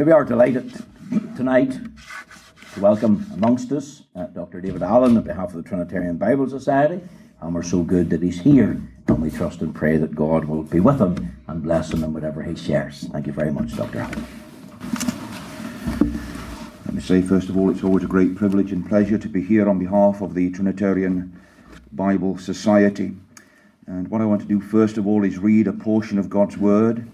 Here we are delighted tonight to welcome amongst us uh, Dr. David Allen on behalf of the Trinitarian Bible Society. And we're so good that he's here. And we trust and pray that God will be with him and bless him in whatever he shares. Thank you very much, Dr. Allen. Let me say, first of all, it's always a great privilege and pleasure to be here on behalf of the Trinitarian Bible Society. And what I want to do, first of all, is read a portion of God's Word.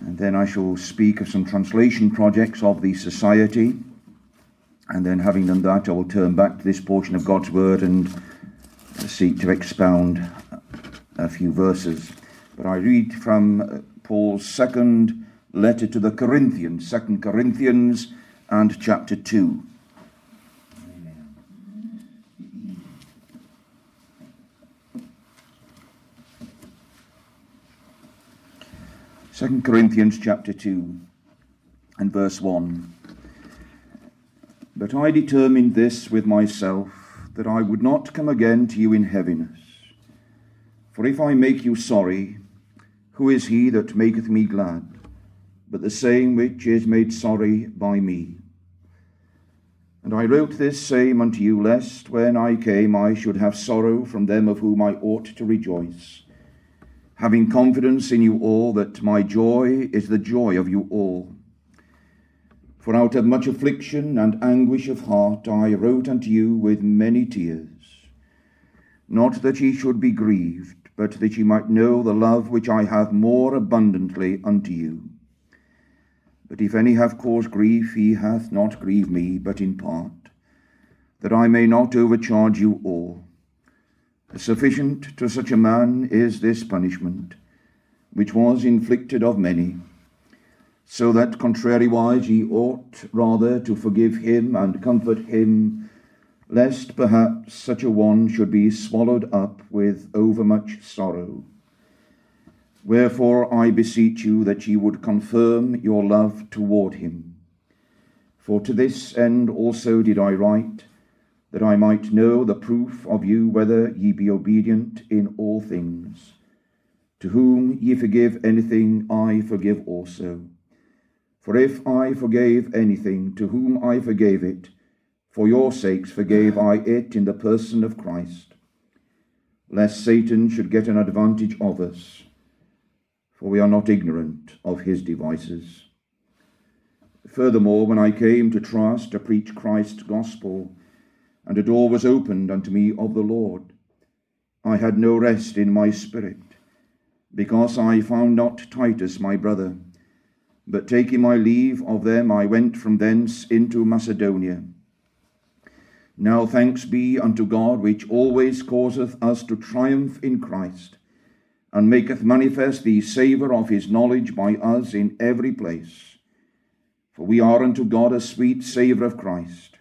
And then I shall speak of some translation projects of the Society. And then, having done that, I will turn back to this portion of God's Word and seek to expound a few verses. But I read from uh, Paul's second letter to the Corinthians, Second Corinthians and chapter 2. Second Corinthians chapter 2 and verse 1. But I determined this with myself, that I would not come again to you in heaviness. For if I make you sorry, who is he that maketh me glad, but the same which is made sorry by me? And I wrote this same unto you, lest when I came I should have sorrow from them of whom I ought to rejoice having confidence in you all that my joy is the joy of you all. For out of much affliction and anguish of heart I wrote unto you with many tears, not that ye should be grieved, but that ye might know the love which I have more abundantly unto you. But if any have caused grief, he hath not grieved me, but in part, that I may not overcharge you all. Sufficient to such a man is this punishment, which was inflicted of many, so that contrariwise ye ought rather to forgive him and comfort him, lest perhaps such a one should be swallowed up with overmuch sorrow. Wherefore I beseech you that ye would confirm your love toward him. For to this end also did I write, that I might know the proof of you whether ye be obedient in all things. To whom ye forgive anything, I forgive also. For if I forgave anything, to whom I forgave it, for your sakes forgave I it in the person of Christ, lest Satan should get an advantage of us, for we are not ignorant of his devices. Furthermore, when I came to Troas to preach Christ's gospel, and a door was opened unto me of the Lord. I had no rest in my spirit, because I found not Titus my brother. But taking my leave of them, I went from thence into Macedonia. Now thanks be unto God, which always causeth us to triumph in Christ, and maketh manifest the savour of his knowledge by us in every place. For we are unto God a sweet savour of Christ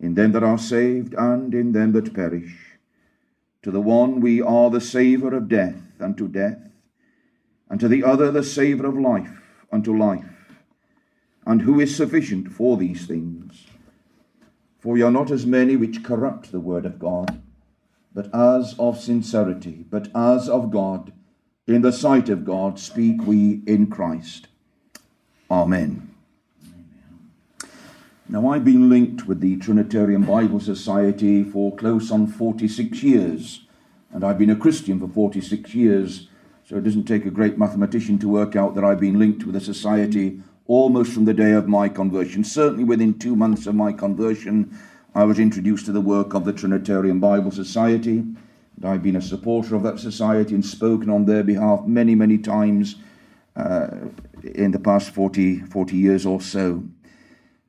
in them that are saved and in them that perish. To the one we are the savour of death unto death, and to the other the savour of life unto life. And who is sufficient for these things? For we are not as many which corrupt the word of God, but as of sincerity, but as of God, in the sight of God, speak we in Christ. Amen. Now, I've been linked with the Trinitarian Bible Society for close on 46 years, and I've been a Christian for 46 years, so it doesn't take a great mathematician to work out that I've been linked with a society almost from the day of my conversion. Certainly within two months of my conversion, I was introduced to the work of the Trinitarian Bible Society. And I've been a supporter of that society and spoken on their behalf many, many times uh, in the past 40, 40 years or so.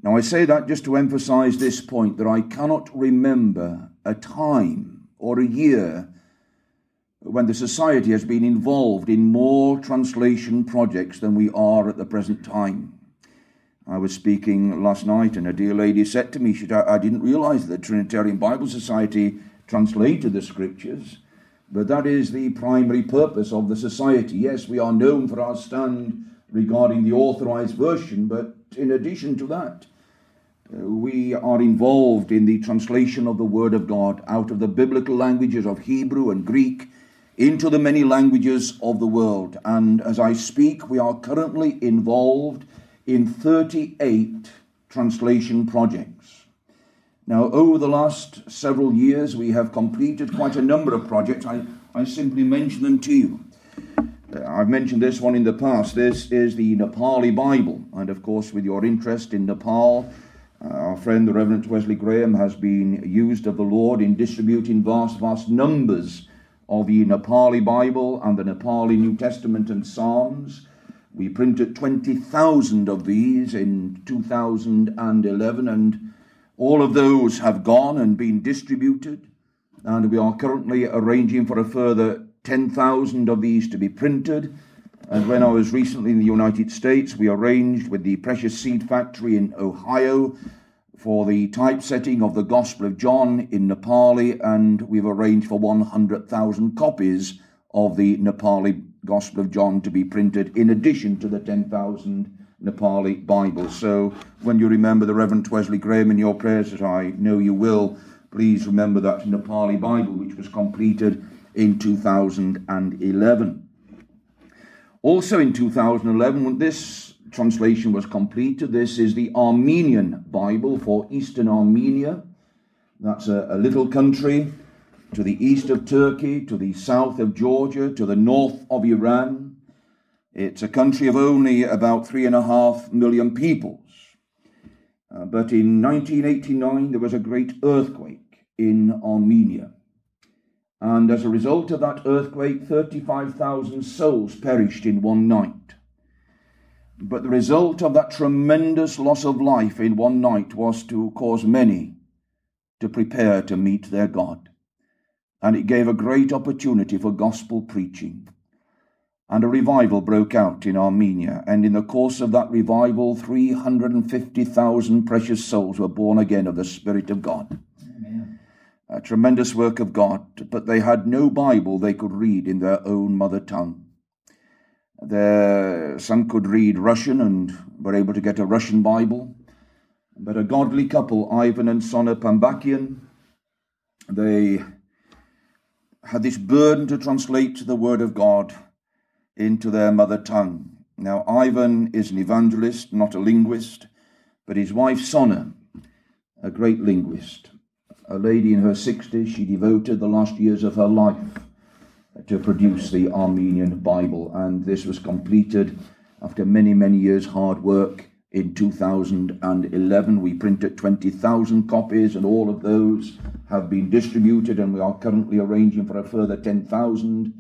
Now, I say that just to emphasize this point that I cannot remember a time or a year when the Society has been involved in more translation projects than we are at the present time. I was speaking last night, and a dear lady said to me, she, I didn't realize that the Trinitarian Bible Society translated the scriptures, but that is the primary purpose of the Society. Yes, we are known for our stand regarding the authorized version, but in addition to that, uh, we are involved in the translation of the Word of God out of the biblical languages of Hebrew and Greek into the many languages of the world. And as I speak, we are currently involved in 38 translation projects. Now, over the last several years, we have completed quite a number of projects. I, I simply mention them to you. I've mentioned this one in the past. This is the Nepali Bible. And of course, with your interest in Nepal, uh, our friend the Reverend Wesley Graham has been used of the Lord in distributing vast, vast numbers of the Nepali Bible and the Nepali New Testament and Psalms. We printed 20,000 of these in 2011, and all of those have gone and been distributed. And we are currently arranging for a further 10,000 of these to be printed. And when I was recently in the United States, we arranged with the Precious Seed Factory in Ohio for the typesetting of the Gospel of John in Nepali, and we've arranged for 100,000 copies of the Nepali Gospel of John to be printed in addition to the 10,000 Nepali Bibles. So when you remember the Reverend Wesley Graham in your prayers, as I know you will, please remember that Nepali Bible, which was completed in 2011. Also in 2011, when this translation was completed. This is the Armenian Bible for Eastern Armenia. That's a, a, little country to the east of Turkey, to the south of Georgia, to the north of Iran. It's a country of only about three and a half million peoples. Uh, but in 1989, there was a great earthquake in Armenia. And as a result of that earthquake, 35,000 souls perished in one night. But the result of that tremendous loss of life in one night was to cause many to prepare to meet their God. And it gave a great opportunity for gospel preaching. And a revival broke out in Armenia. And in the course of that revival, 350,000 precious souls were born again of the Spirit of God. Amen. A tremendous work of God. But they had no Bible they could read in their own mother tongue. There, some could read Russian and were able to get a Russian Bible. But a godly couple, Ivan and Sona Pambakian, they had this burden to translate the Word of God into their mother tongue. Now, Ivan is an evangelist, not a linguist, but his wife, Sona, a great linguist. A lady in her 60s, she devoted the last years of her life to produce the Armenian Bible, and this was completed after many, many years' hard work. In 2011, we printed 20,000 copies, and all of those have been distributed, and we are currently arranging for a further 10,000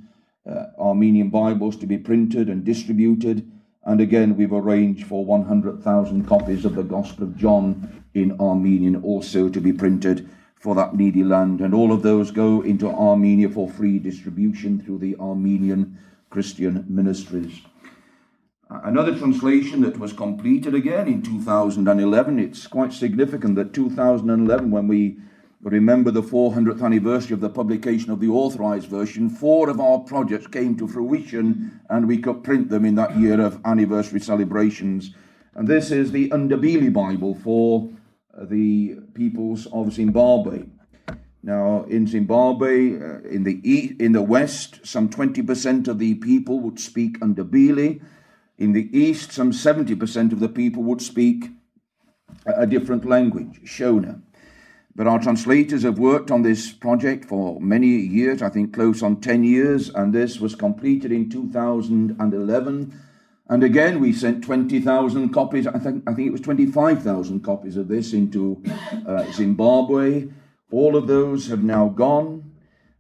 uh, Armenian Bibles to be printed and distributed. And again, we've arranged for 100,000 copies of the Gospel of John in Armenian also to be printed for that needy land. And all of those go into Armenia for free distribution through the Armenian Christian ministries. Another translation that was completed again in 2011, it's quite significant that 2011, when we remember the 400th anniversary of the publication of the authorized version, four of our projects came to fruition and we could print them in that year of anniversary celebrations. And this is the Ndebele Bible for the peoples of Zimbabwe. Now, in Zimbabwe, uh, in the in the west, some 20% of the people would speak Ndebele. In the east, some 70% of the people would speak a, a different language, Shona. But our translators have worked on this project for many years, I think close on 10 years, and this was completed in 2011 and again, we sent 20,000 copies, I think, I think it was 25,000 copies of this into uh, Zimbabwe. All of those have now gone.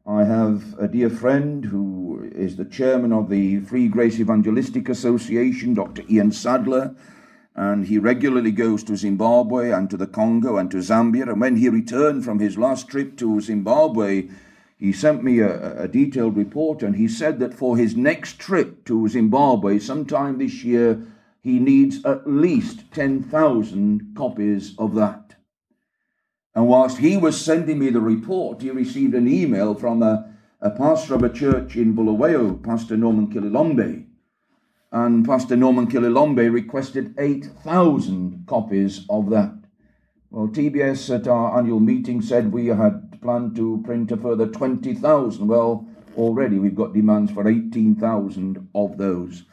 I have a dear friend who is the chairman of the Free Grace Evangelistic Association, Dr. Ian Sadler, and he regularly goes to Zimbabwe and to the Congo and to Zambia. And when he returned from his last trip to Zimbabwe, he sent me a, a, detailed report and he said that for his next trip to Zimbabwe sometime this year, he needs at least 10,000 copies of that. And whilst he was sending me the report, he received an email from a, a pastor of a church in Bulawayo, Pastor Norman Kililombe. And Pastor Norman Kililombe requested 8,000 copies of that. Well, TBS at our annual meeting said we had planned to print a further 20,000. Well, already we've got demands for 18,000 of those.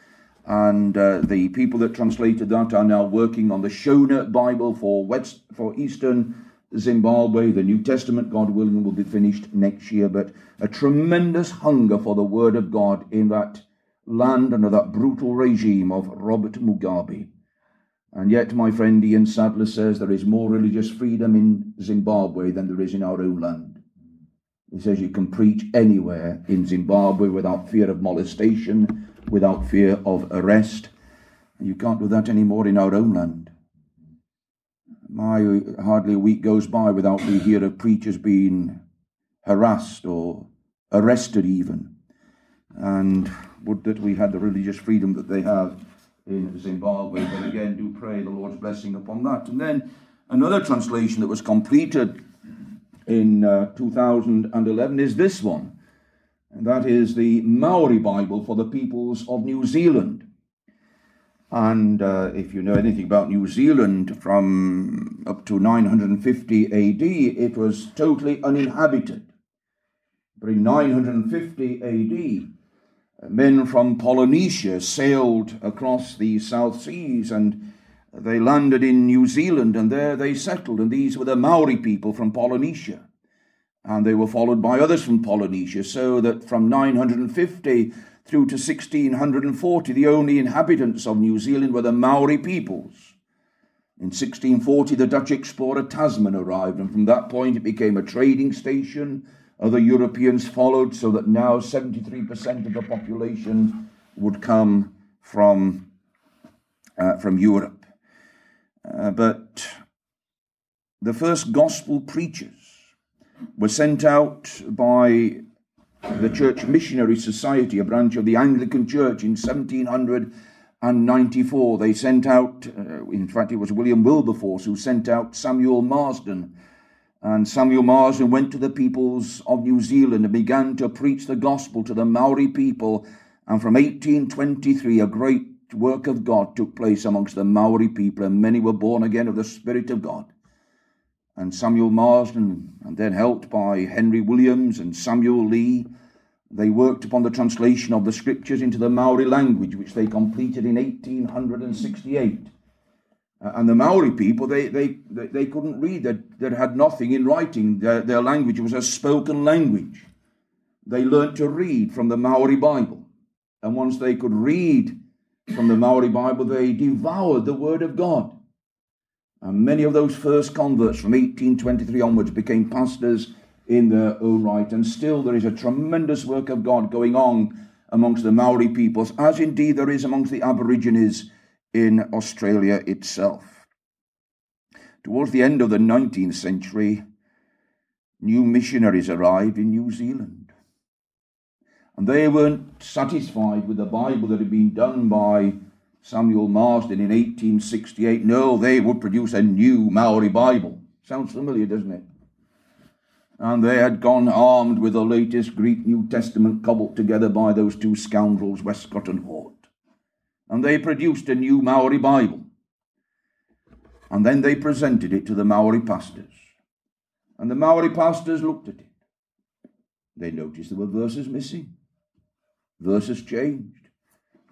And uh, the people that translated that are now working on the Shona Bible for West for Eastern Zimbabwe. The New Testament, God willing, will be finished next year. But a tremendous hunger for the Word of God in that land under that brutal regime of Robert Mugabe. And yet, my friend Ian Sadler says there is more religious freedom in Zimbabwe than there is in our own land. He says you can preach anywhere in Zimbabwe without fear of molestation, without fear of arrest. You can't do that anymore in our own land. My hardly a week goes by without we hear of preachers being harassed or arrested even. And would that we had the religious freedom that they have in Zimbabwe. But again, do pray the Lord's blessing upon that. And then another translation that was completed in uh, 2011 is this one. And that is the Maori Bible for the peoples of New Zealand. And uh, if you know anything about New Zealand, from up to 950 AD, it was totally uninhabited. But in 950 AD, men from Polynesia sailed across the South Seas and they landed in New Zealand and there they settled. And these were the Maori people from Polynesia and they were followed by others from Polynesia, so that from 950 through to 1640, the only inhabitants of New Zealand were the Maori peoples. In 1640, the Dutch explorer Tasman arrived, and from that point it became a trading station. Other Europeans followed, so that now 73% of the population would come from, uh, from Europe. Uh, but the first gospel preachers were sent out by the Church Missionary Society, a branch of the Anglican Church, in 1794. They sent out, uh, in fact, it was William Wilberforce who sent out Samuel Marsden. And Samuel Marsden went to the peoples of New Zealand and began to preach the gospel to the Maori people. And from 1823, a great work of God took place amongst the Maori people, and many were born again of the Spirit of God and Samuel Marsden, and then helped by Henry Williams and Samuel Lee. They worked upon the translation of the scriptures into the Maori language, which they completed in 1868. Uh, and the Maori people, they, they, they couldn't read, they, they had nothing in writing. Their, their language was a spoken language. They learnt to read from the Maori Bible. And once they could read from the Maori Bible, they devoured the Word of God. And many of those first converts from 1823 onwards became pastors in their own right. And still there is a tremendous work of God going on amongst the Maori peoples, as indeed there is amongst the Aborigines in Australia itself. Towards the end of the 19th century, new missionaries arrived in New Zealand. And they weren't satisfied with the Bible that had been done by Samuel Marsden in 1868. No, they would produce a new Maori Bible. Sounds familiar, doesn't it? And they had gone armed with the latest Greek New Testament cobbled together by those two scoundrels, Westcott and Hort. And they produced a new Maori Bible. And then they presented it to the Maori pastors. And the Maori pastors looked at it. They noticed there were verses missing, verses changed.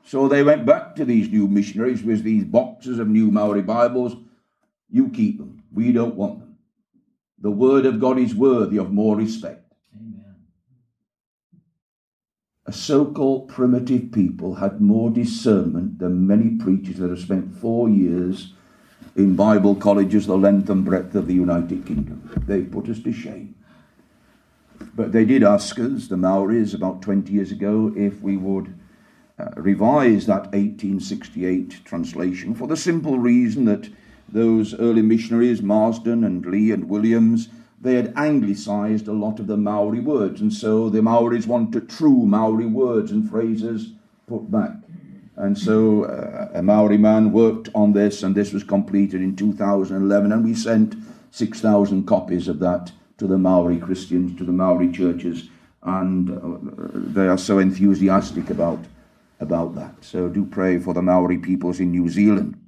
So they went back to these new missionaries with these boxes of new Maori Bibles. You keep them. We don't want them. The word of God is worthy of more respect. Amen. So called primitive people had more discernment than many preachers that have spent four years in Bible colleges the length and breadth of the United Kingdom. They put us to shame. But they did ask us, the Maoris, about 20 years ago, if we would uh, revised that 1868 translation for the simple reason that those early missionaries, Marsden and Lee and Williams, they had anglicized a lot of the Maori words, and so the Maoris wanted true Maori words and phrases put back. And so uh, a Maori man worked on this, and this was completed in 2011, and we sent 6,000 copies of that to the Maori Christians, to the Maori churches, and uh, they are so enthusiastic about about that. So do pray for the Maori peoples in New Zealand.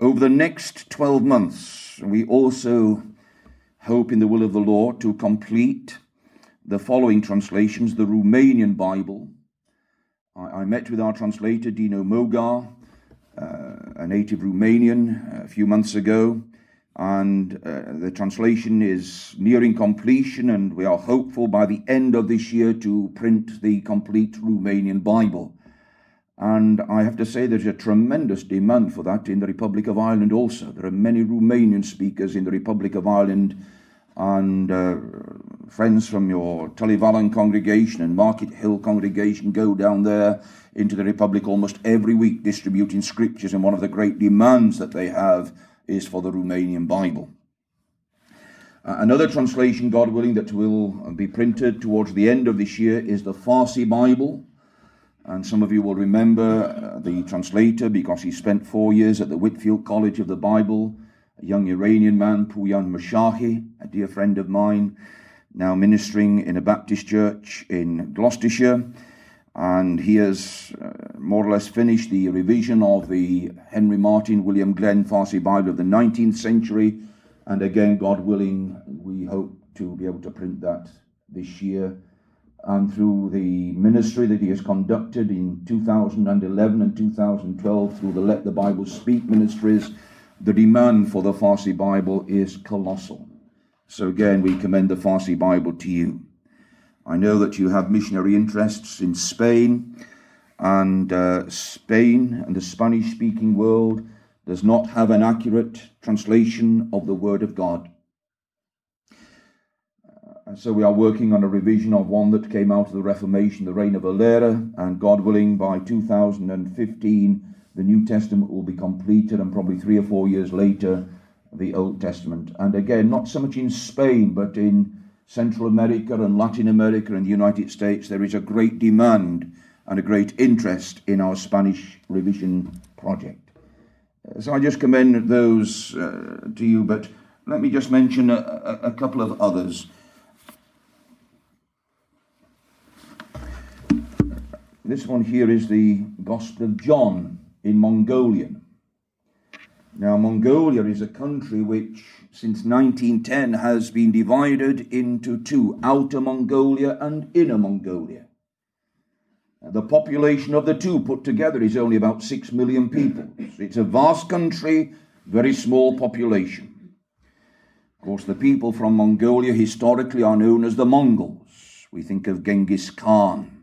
Over the next 12 months, we also hope in the will of the Lord to complete the following translations the Romanian Bible. I, I met with our translator, Dino Mogar, uh, a native Romanian, a few months ago, and uh, the translation is nearing completion, and we are hopeful by the end of this year to print the complete Romanian Bible. And I have to say, there's a tremendous demand for that in the Republic of Ireland also. There are many Romanian speakers in the Republic of Ireland, and uh, friends from your Tullyvallen congregation and Markethill congregation go down there into the Republic almost every week distributing scriptures, and one of the great demands that they have is for the Romanian Bible. Another translation, God willing, that will be printed towards the end of this year is the Farsi Bible. And some of you will remember uh, the translator because he spent four years at the Whitefield College of the Bible, a young Iranian man, Pouyan Mehrshahi, a dear friend of mine, now ministering in a Baptist church in Gloucestershire. And he has uh, more or less finished the revision of the Henry Martyn William Glen Farsi Bible of the 19th century. And again, God willing, we hope to be able to print that this year and through the ministry that he has conducted in 2011 and 2012 through the Let the Bible Speak ministries, the demand for the Farsi Bible is colossal. So again, we commend the Farsi Bible to you. I know that you have missionary interests in Spain, and uh, Spain and the Spanish speaking world does not have an accurate translation of the Word of God. And so we are working on a revision of one that came out of the Reformation, the Reina-Valera, and God willing, by 2015, the New Testament will be completed, and probably three or four years later, the Old Testament. And again, not so much in Spain, but in Central America and Latin America and the United States, there is a great demand and a great interest in our Spanish revision project. So I just commend those uh, to you, but let me just mention a, a, a couple of others. This one here is the Gospel of John in Mongolian. Now, Mongolia is a country which, since 1910, has been divided into two Outer Mongolia and Inner Mongolia. The population of the two put together is only about 6 million people. It's a vast country, very small population. Of course, the people from Mongolia historically are known as the Mongols. We think of Genghis Khan.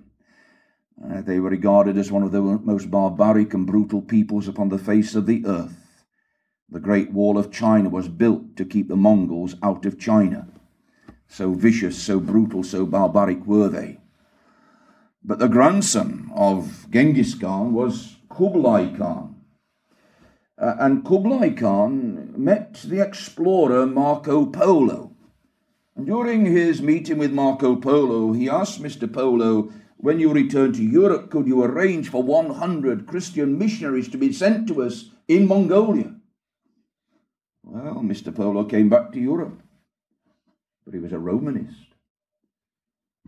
Uh, they were regarded as one of the most barbaric and brutal peoples upon the face of the earth. The Great Wall of China was built to keep the Mongols out of China. So vicious, so brutal, so barbaric were they. But the grandson of Genghis Khan was Kublai Khan. Uh, and Kublai Khan met the explorer Marco Polo. And during his meeting with Marco Polo, he asked Mr. Polo when you return to Europe, could you arrange for 100 Christian missionaries to be sent to us in Mongolia? Well, Mr. Polo came back to Europe, but he was a Romanist.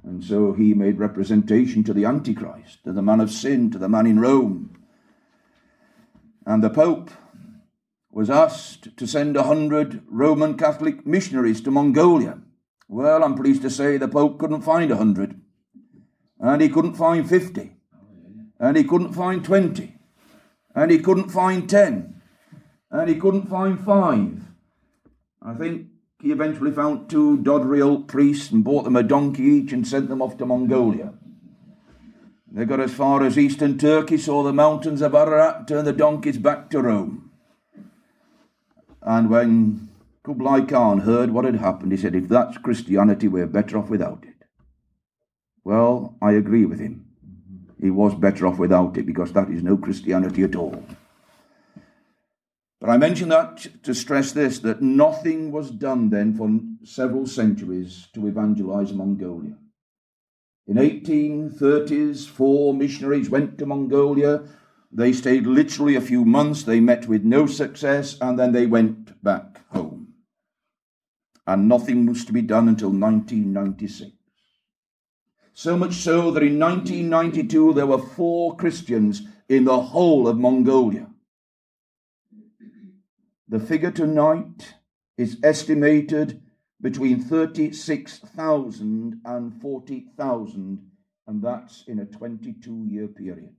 And so he made representation to the Antichrist, to the man of sin, to the man in Rome. And the Pope was asked to send a hundred Roman Catholic missionaries to Mongolia. Well, I'm pleased to say the Pope couldn't find a hundred and he couldn't find 50, and he couldn't find 20, and he couldn't find 10, and he couldn't find 5. I think he eventually found two doddery old priests and bought them a donkey each and sent them off to Mongolia. They got as far as eastern Turkey, saw the mountains of Ararat, turned the donkeys back to Rome. And when Kublai Khan heard what had happened, he said, If that's Christianity, we're better off without it. Well, I agree with him. He was better off without it because that is no Christianity at all. But I mention that to stress this that nothing was done then for several centuries to evangelize Mongolia. In 1830s, four missionaries went to Mongolia. They stayed literally a few months. They met with no success and then they went back home. And nothing was to be done until 1996. So much so that in 1992 there were four Christians in the whole of Mongolia. The figure tonight is estimated between 36,000 and 40,000, and that's in a 22 year period.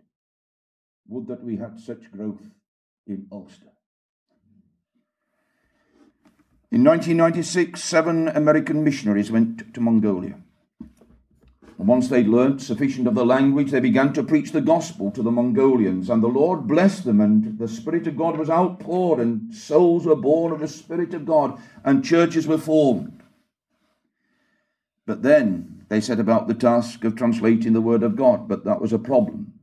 Would that we had such growth in Ulster. In 1996, seven American missionaries went to Mongolia. And once they'd learnt sufficient of the language, they began to preach the gospel to the Mongolians, and the Lord blessed them, and the Spirit of God was outpoured, and souls were born of the Spirit of God, and churches were formed. But then they set about the task of translating the Word of God, but that was a problem,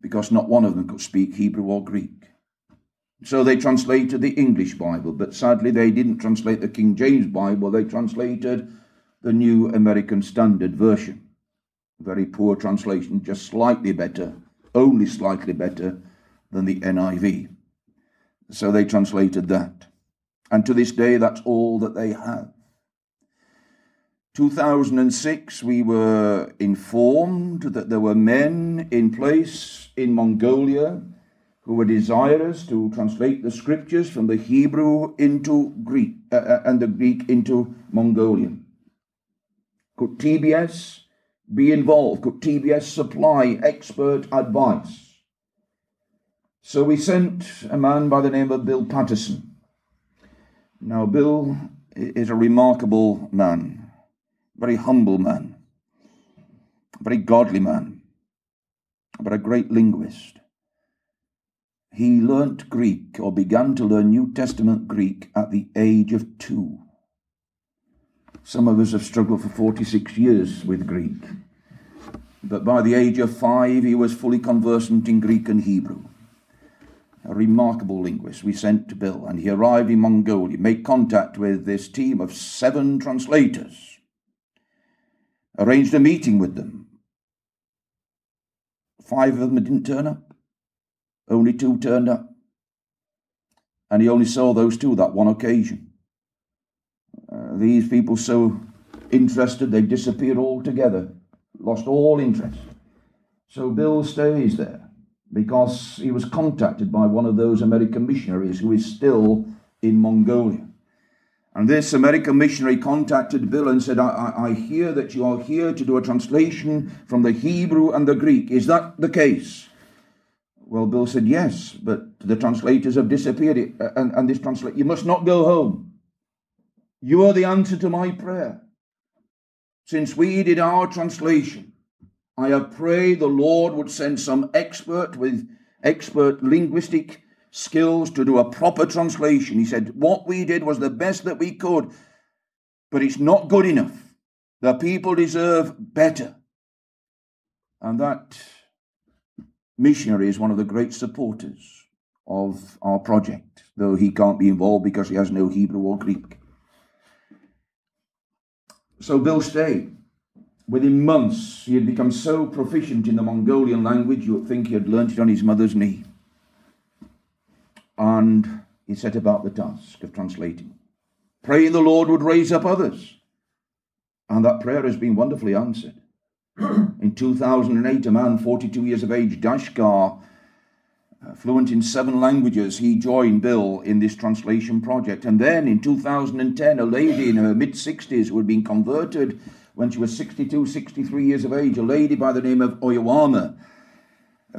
because not one of them could speak Hebrew or Greek. So they translated the English Bible, but sadly they didn't translate the King James Bible, they translated the New American Standard Version. Very poor translation, just slightly better, only slightly better than the NIV. So they translated that. And to this day, that's all that they have. 2006, we were informed that there were men in place in Mongolia who were desirous to translate the scriptures from the Hebrew into Greek uh, uh and the Greek into Mongolian. Could TBS be involved? Could TBS supply expert advice? So we sent a man by the name of Bill Patterson. Now, Bill is a remarkable man, very humble man, very godly man, but a great linguist. He learnt Greek or began to learn New Testament Greek at the age of two. Some of us have struggled for 46 years with Greek. But by the age of five, he was fully conversant in Greek and Hebrew. A remarkable linguist. We sent to Bill, and he arrived in Mongolia, made contact with this team of seven translators, arranged a meeting with them. Five of them didn't turn up. Only two turned up. And he only saw those two that one occasion. These people so interested they disappeared altogether, lost all interest. So Bill stays there because he was contacted by one of those American missionaries who is still in Mongolia. And this American missionary contacted Bill and said, I, I, I, hear that you are here to do a translation from the Hebrew and the Greek. Is that the case? Well, Bill said, Yes, but the translators have disappeared. And, and this translate, you must not go home. You are the answer to my prayer. Since we did our translation, I have prayed the Lord would send some expert with expert linguistic skills to do a proper translation. He said, What we did was the best that we could, but it's not good enough. The people deserve better. And that missionary is one of the great supporters of our project, though he can't be involved because he has no Hebrew or Greek. So Bill stayed. Within months, he had become so proficient in the Mongolian language, you would think he had learnt it on his mother's knee. And he set about the task of translating, praying the Lord would raise up others. And that prayer has been wonderfully answered. in 2008, a man 42 years of age, Dashkar, uh, fluent in seven languages, he joined Bill in this translation project. And then in 2010, a lady in her mid 60s who had been converted when she was 62, 63 years of age, a lady by the name of Oyawama.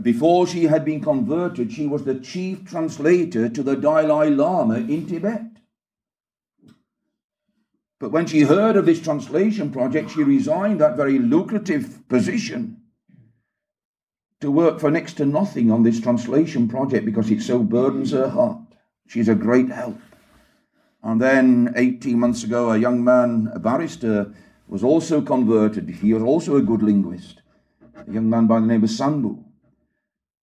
Before she had been converted, she was the chief translator to the Dalai Lama in Tibet. But when she heard of this translation project, she resigned that very lucrative position to work for next to nothing on this translation project because it so burdens her heart. She's a great help. And then 18 months ago, a young man, a barrister, was also converted. He was also a good linguist, a young man by the name of Sambu.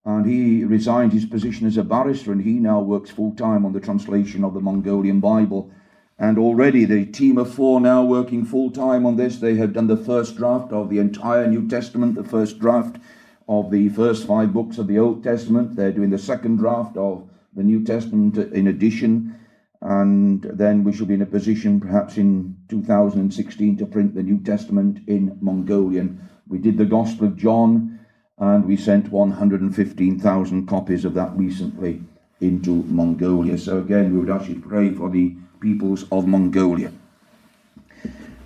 And he resigned his position as a barrister and he now works full time on the translation of the Mongolian Bible. And already the team of four now working full time on this. They have done the first draft of the entire New Testament, the first draft of the first five books of the Old Testament. They're doing the second draft of the New Testament in addition. And then we shall be in a position, perhaps in 2016, to print the New Testament in Mongolian. We did the Gospel of John, and we sent 115,000 copies of that recently into Mongolia. So again, we would actually pray for the peoples of Mongolia.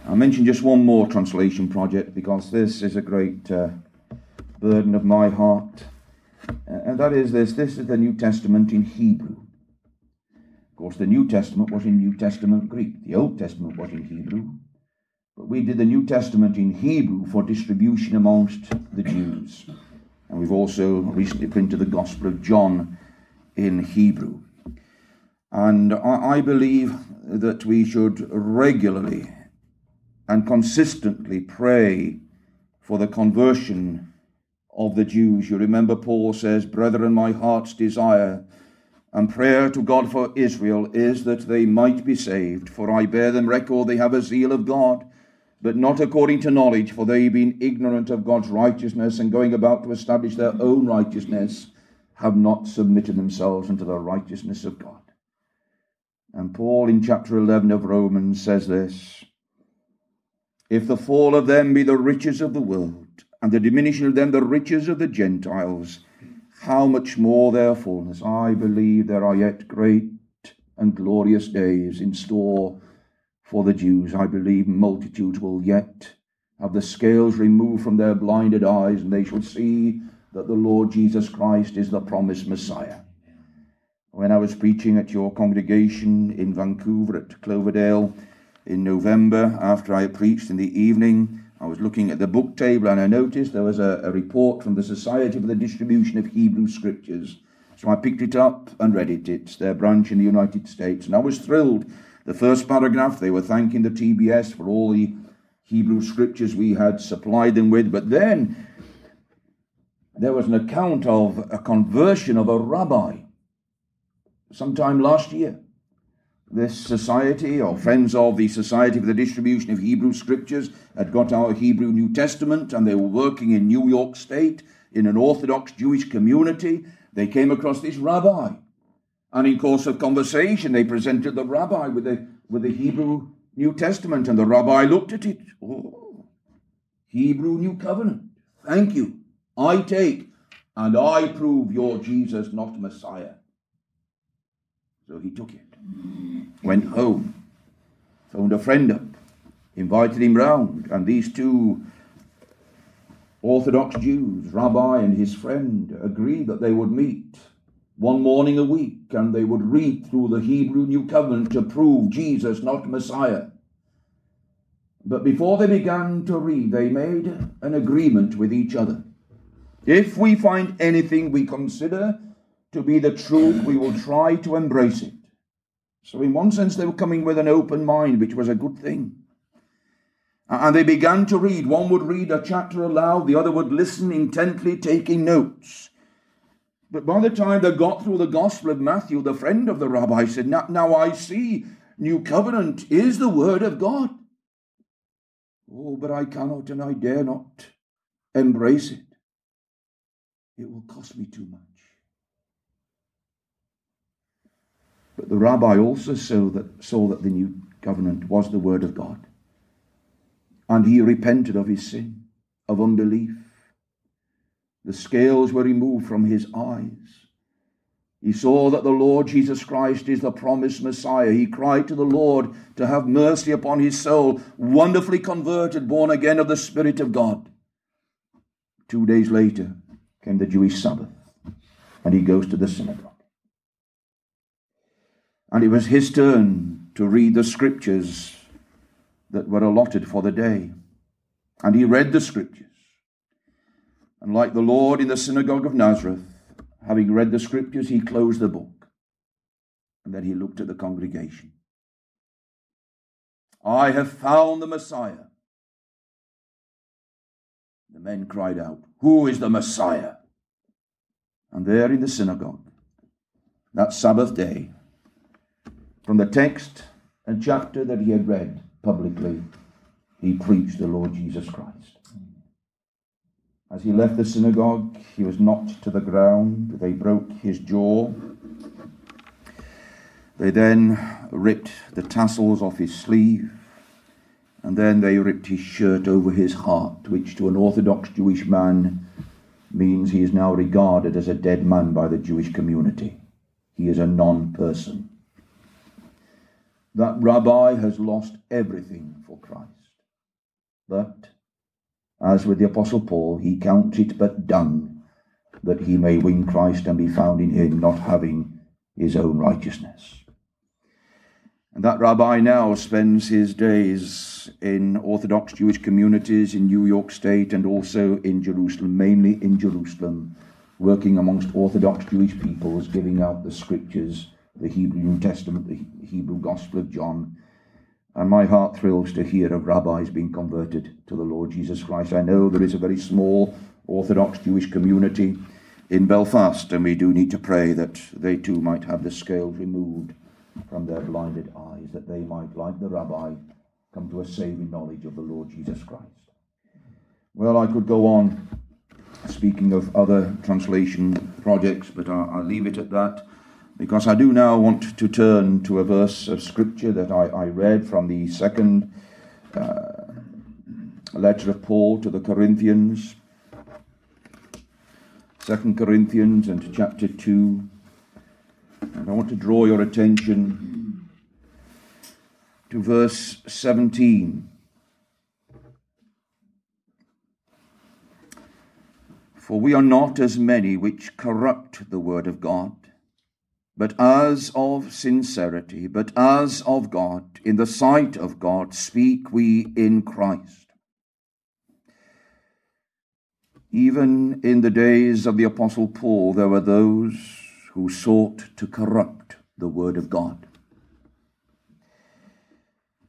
I mentioned just one more translation project because this is a great uh, burden of my heart. Uh, and that is this this is the New Testament in Hebrew. Of course, the New Testament was in New Testament Greek, the Old Testament was in Hebrew. But we did the New Testament in Hebrew for distribution amongst the Jews. And we've also recently printed the Gospel of John in Hebrew. And I, I believe that we should regularly and consistently pray for the conversion of the Jews. You remember Paul says, Brethren, my heart's desire and prayer to God for Israel is that they might be saved. For I bear them record they have a zeal of God but not according to knowledge, for they, being ignorant of God's righteousness and going about to establish their own righteousness, have not submitted themselves unto the righteousness of God. And Paul in chapter 11 of Romans says this If the fall of them be the riches of the world, and the diminishing of them the riches of the Gentiles, how much more their fullness? I believe there are yet great and glorious days in store for the Jews. I believe multitudes will yet have the scales removed from their blinded eyes, and they shall see that the Lord Jesus Christ is the promised Messiah. When I was preaching at your congregation in Vancouver at Cloverdale in November, after I preached in the evening, I was looking at the book table and I noticed there was a, a report from the Society for the Distribution of Hebrew Scriptures. So I picked it up and read it. It's their branch in the United States. And I was thrilled the first paragraph, they were thanking the TBS for all the Hebrew scriptures we had supplied them with. But then there was an account of a conversion of a rabbi sometime last year. This society, or friends of the Society for the Distribution of Hebrew Scriptures, had got our Hebrew New Testament and they were working in New York State in an Orthodox Jewish community. They came across this rabbi and in course of conversation, they presented the rabbi with the, with the Hebrew New Testament, and the rabbi looked at it. Oh, Hebrew New Covenant. Thank you. I take and I prove your Jesus not Messiah. So he took it, went home, phoned a friend up, invited him round, and these two Orthodox Jews, rabbi and his friend, agreed that they would meet one morning a week, and they would read through the Hebrew New Covenant to prove Jesus not Messiah. But before they began to read, they made an agreement with each other. If we find anything we consider to be the truth, we will try to embrace it. So, in one sense, they were coming with an open mind, which was a good thing. And they began to read. One would read a chapter aloud, the other would listen intently, taking notes. But by the time they got through the Gospel of Matthew, the friend of the rabbi said, Now, now I see New Covenant is the Word of God. Oh, but I cannot and I dare not embrace it. It will cost me too much. But the rabbi also saw that, saw that the New Covenant was the Word of God. And he repented of his sin, of unbelief the scales were removed from his eyes. He saw that the Lord Jesus Christ is the promised Messiah. He cried to the Lord to have mercy upon his soul, wonderfully converted, born again of the Spirit of God. Two days later came the Jewish Sabbath, and he goes to the synagogue. And it was his turn to read the scriptures that were allotted for the day. And he read the scriptures. And like the Lord in the synagogue of Nazareth, having read the scriptures, he closed the book. And then he looked at the congregation. I have found the Messiah. The men cried out, Who is the Messiah? And there in the synagogue, that Sabbath day, from the text and chapter that he had read publicly, he preached the Lord Jesus Christ. As he left the synagogue, he was knocked to the ground. They broke his jaw. They then ripped the tassels off his sleeve. And then they ripped his shirt over his heart, which to an Orthodox Jewish man means he is now regarded as a dead man by the Jewish community. He is a non person. That rabbi has lost everything for Christ. But, as with the Apostle Paul, he counts it but dung that he may win Christ and be found in him, not having his own righteousness. And that rabbi now spends his days in Orthodox Jewish communities in New York State and also in Jerusalem, mainly in Jerusalem, working amongst Orthodox Jewish peoples, giving out the scriptures, the Hebrew New Testament, the Hebrew Gospel of John. And my heart thrills to hear of rabbis being converted to the Lord Jesus Christ. I know there is a very small Orthodox Jewish community in Belfast, and we do need to pray that they too might have the scales removed from their blinded eyes, that they might, like the rabbi, come to a saving knowledge of the Lord Jesus Christ. Well, I could go on speaking of other translation projects, but I'll, I'll leave it at that because I do now want to turn to a verse of scripture that I, I read from the second uh, letter of Paul to the Corinthians, Second Corinthians and chapter 2. And I want to draw your attention to verse 17. For we are not as many which corrupt the word of God, but as of sincerity, but as of God, in the sight of God, speak we in Christ. Even in the days of the Apostle Paul, there were those who sought to corrupt the Word of God.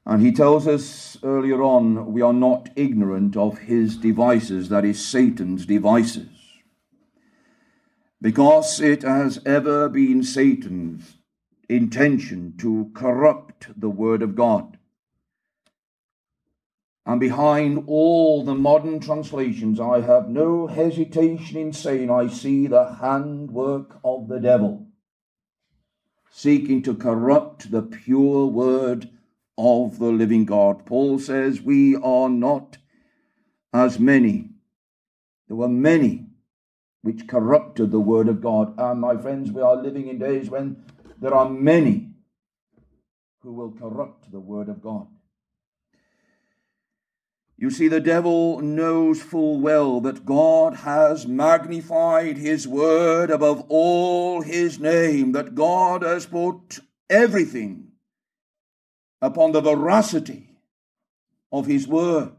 And he tells us earlier on, we are not ignorant of his devices, that is, Satan's devices. Because it has ever been Satan's intention to corrupt the Word of God. And behind all the modern translations, I have no hesitation in saying I see the handwork of the devil, seeking to corrupt the pure word of the living God. Paul says, We are not as many. There were many which corrupted the word of God. And my friends, we are living in days when there are many who will corrupt the word of God. You see, the devil knows full well that God has magnified his word above all his name, that God has put everything upon the veracity of his word.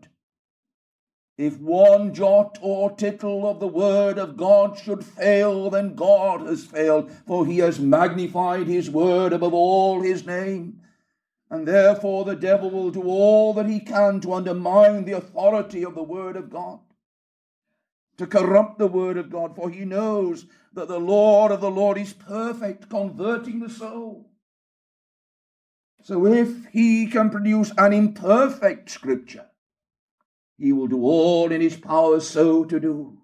If one jot or tittle of the word of God should fail, then God has failed, for he has magnified his word above all his name. And therefore the devil will do all that he can to undermine the authority of the word of God, to corrupt the word of God, for he knows that the Lord of the Lord is perfect, converting the soul. So if he can produce an imperfect scripture, he will do all in his power so to do.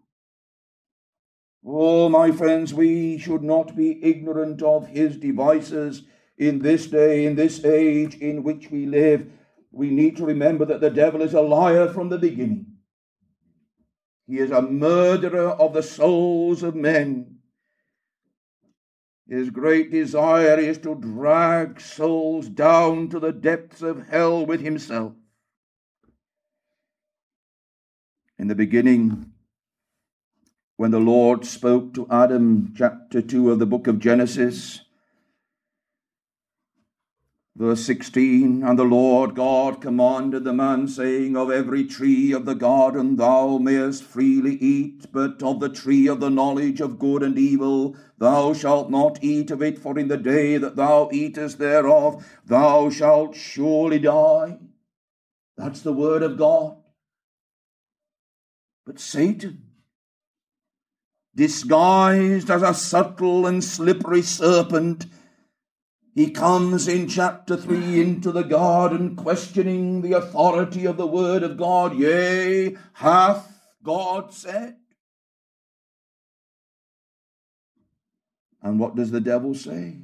Oh, my friends, we should not be ignorant of his devices in this day, in this age in which we live. We need to remember that the devil is a liar from the beginning. He is a murderer of the souls of men. His great desire is to drag souls down to the depths of hell with himself. In the beginning, when the Lord spoke to Adam, chapter 2 of the book of Genesis, Verse 16 And the Lord God commanded the man, saying, Of every tree of the garden thou mayest freely eat, but of the tree of the knowledge of good and evil thou shalt not eat of it, for in the day that thou eatest thereof thou shalt surely die. That's the word of God. But Satan, disguised as a subtle and slippery serpent, he comes in chapter 3 into the garden questioning the authority of the word of God. Yea, hath God said? And what does the devil say?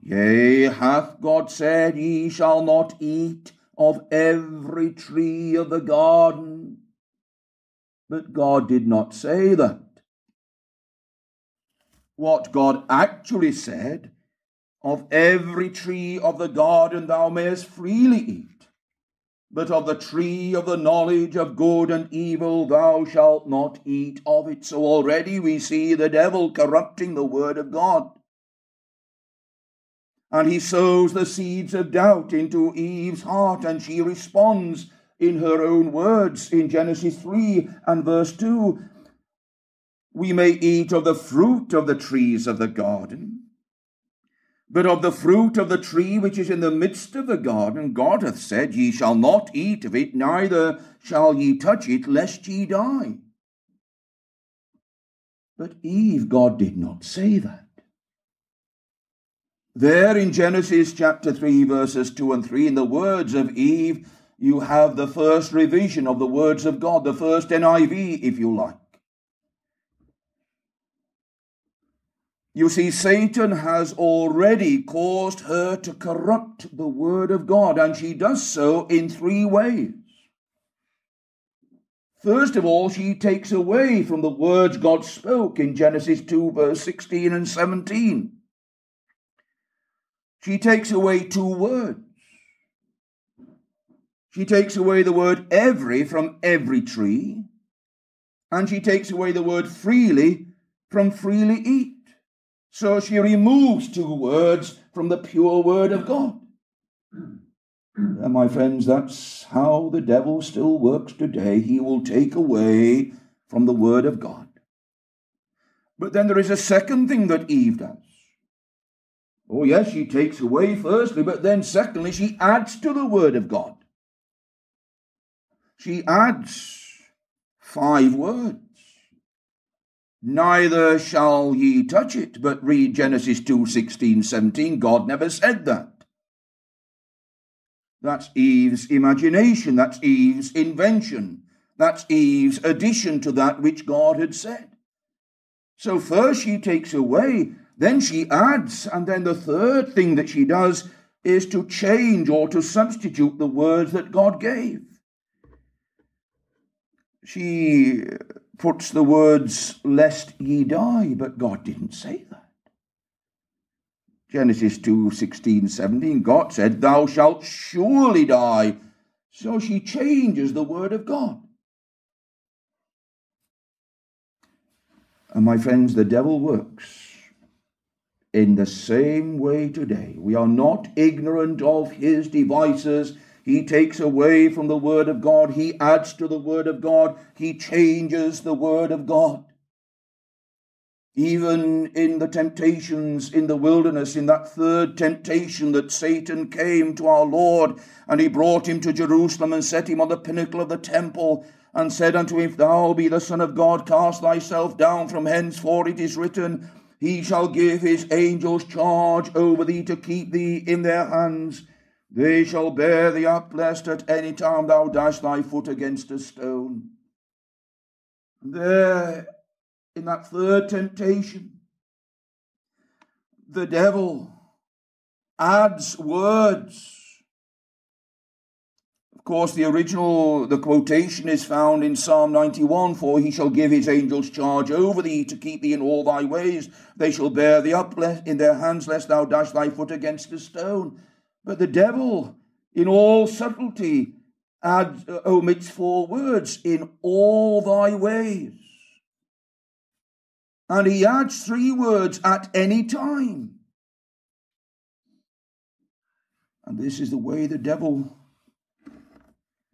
Yea, hath God said, Ye shall not eat of every tree of the garden? But God did not say that. What God actually said of every tree of the garden thou mayest freely eat, But of the tree of the knowledge of good and evil thou shalt not eat of it. So already we see the devil corrupting the word of God. And he sows the seeds of doubt into Eve's heart, and she responds in her own words in Genesis 3 and verse 2 We may eat of the fruit of the trees of the garden but of the fruit of the tree which is in the midst of the garden, God hath said, Ye shall not eat of it, neither shall ye touch it, lest ye die. But Eve, God did not say that. There in Genesis chapter 3, verses 2 and 3, in the words of Eve, you have the first revision of the words of God, the first NIV, if you like. You see, Satan has already caused her to corrupt the Word of God, and she does so in three ways. First of all, she takes away from the words God spoke in Genesis 2, verse 16 and 17. She takes away two words. She takes away the word every from every tree, and she takes away the word freely from freely eat. So she removes two words from the pure word of God. And my friends, that's how the devil still works today. He will take away from the word of God. But then there is a second thing that Eve does. Oh, yes, she takes away firstly, but then secondly, she adds to the word of God. She adds five words neither shall ye touch it. But read Genesis 2 16, 17. God never said that. That's Eve's imagination. That's Eve's invention. That's Eve's addition to that which God had said. So first she takes away, then she adds, and then the third thing that she does is to change or to substitute the words that God gave. She puts the words, lest ye die, but God didn't say that. Genesis 2 16, 17, God said, Thou shalt surely die. So she changes the word of God. And my friends, the devil works in the same way today. We are not ignorant of his devices he takes away from the Word of God. He adds to the Word of God. He changes the Word of God. Even in the temptations in the wilderness, in that third temptation that Satan came to our Lord, and he brought him to Jerusalem and set him on the pinnacle of the temple, and said unto him, If thou be the Son of God, cast thyself down from hence, for it is written, He shall give his angels charge over thee to keep thee in their hands they shall bear thee up, lest at any time thou dash thy foot against a stone. There, in that third temptation, the devil adds words. Of course, the original, the quotation is found in Psalm 91 For he shall give his angels charge over thee to keep thee in all thy ways. They shall bear thee up in their hands, lest thou dash thy foot against a stone. But the devil, in all subtlety, adds, uh, omits four words in all thy ways. And he adds three words at any time. And this is the way the devil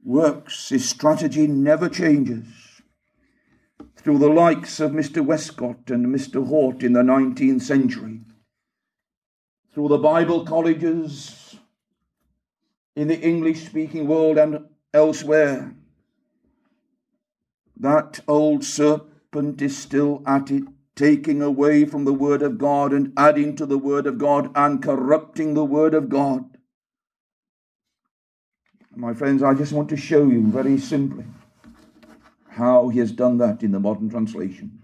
works. His strategy never changes. Through the likes of Mr. Westcott and Mr. Hort in the 19th century, through the Bible colleges in the English speaking world and elsewhere. That old serpent is still at it, taking away from the Word of God and adding to the Word of God and corrupting the Word of God. My friends, I just want to show you very simply how he has done that in the modern translations.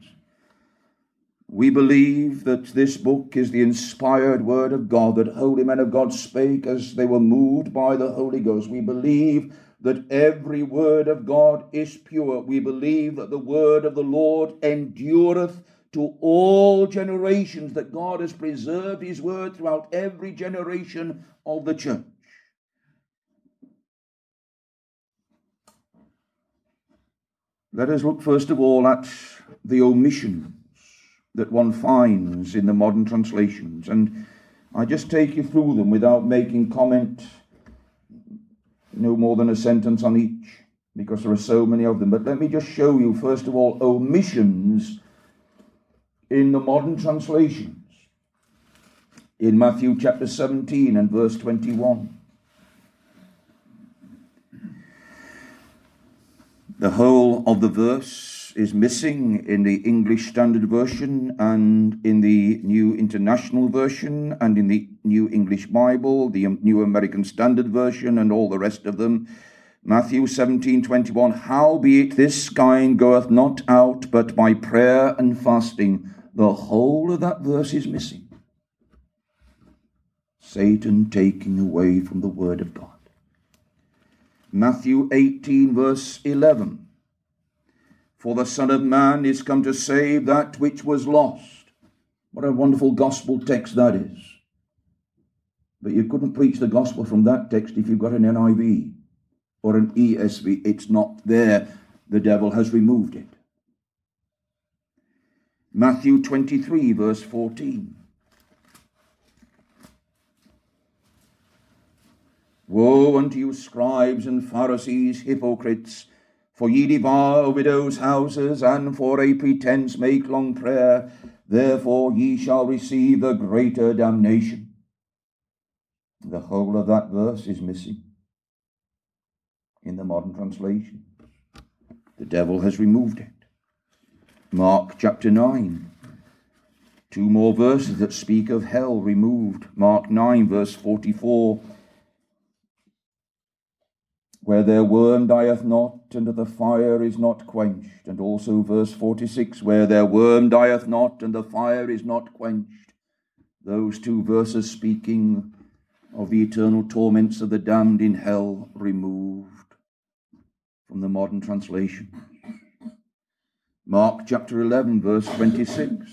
We believe that this book is the inspired word of God, that holy men of God spake as they were moved by the Holy Ghost. We believe that every word of God is pure. We believe that the word of the Lord endureth to all generations, that God has preserved his word throughout every generation of the church. Let us look first of all at the omissions that one finds in the modern translations. And I just take you through them without making comment, no more than a sentence on each, because there are so many of them. But let me just show you, first of all, omissions in the modern translations. In Matthew chapter 17 and verse 21. The whole of the verse is missing in the English Standard Version and in the New International Version and in the New English Bible, the um, New American Standard Version, and all the rest of them. Matthew 17 21 Howbeit this kind goeth not out but by prayer and fasting. The whole of that verse is missing. Satan taking away from the Word of God. Matthew 18, verse 11. For the Son of Man is come to save that which was lost. What a wonderful gospel text that is. But you couldn't preach the gospel from that text if you've got an NIV or an ESV. It's not there. The devil has removed it. Matthew 23, verse 14. Woe unto you, scribes and Pharisees, hypocrites! For ye devour widows' houses, and for a pretence make long prayer. Therefore ye shall receive the greater damnation. The whole of that verse is missing in the modern translation. The devil has removed it. Mark chapter 9. Two more verses that speak of hell removed. Mark 9, verse 44 where their worm dieth not, and the fire is not quenched. And also verse 46, where their worm dieth not, and the fire is not quenched. Those two verses speaking of the eternal torments of the damned in hell removed from the modern translation. Mark chapter 11, verse 26.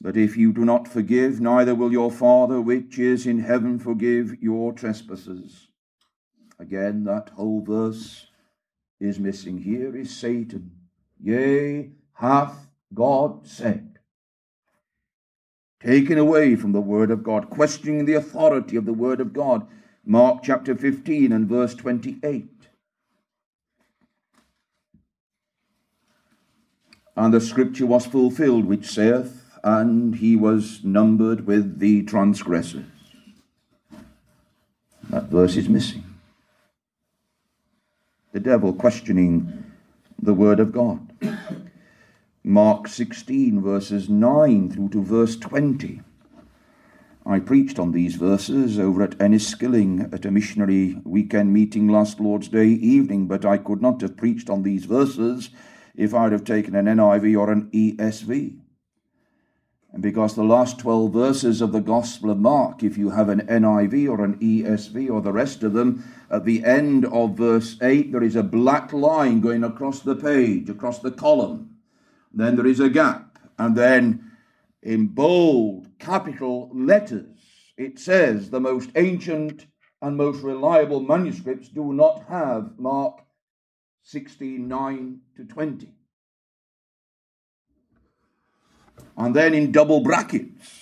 But if you do not forgive, neither will your Father which is in heaven forgive your trespasses. Again, that whole verse is missing. Here is Satan. Yea, hath God said. Taken away from the Word of God, questioning the authority of the Word of God. Mark chapter 15 and verse 28. And the scripture was fulfilled, which saith, And he was numbered with the transgressors. That verse is missing the devil questioning the word of God. Mark 16, verses 9 through to verse 20. I preached on these verses over at Enniskillen at a missionary weekend meeting last Lord's Day evening, but I could not have preached on these verses if I'd have taken an NIV or an ESV. And because the last 12 verses of the Gospel of Mark, if you have an NIV or an ESV or the rest of them, at the end of verse 8, there is a black line going across the page, across the column. Then there is a gap. And then in bold capital letters, it says the most ancient and most reliable manuscripts do not have Mark 16 9 to 20. And then in double brackets,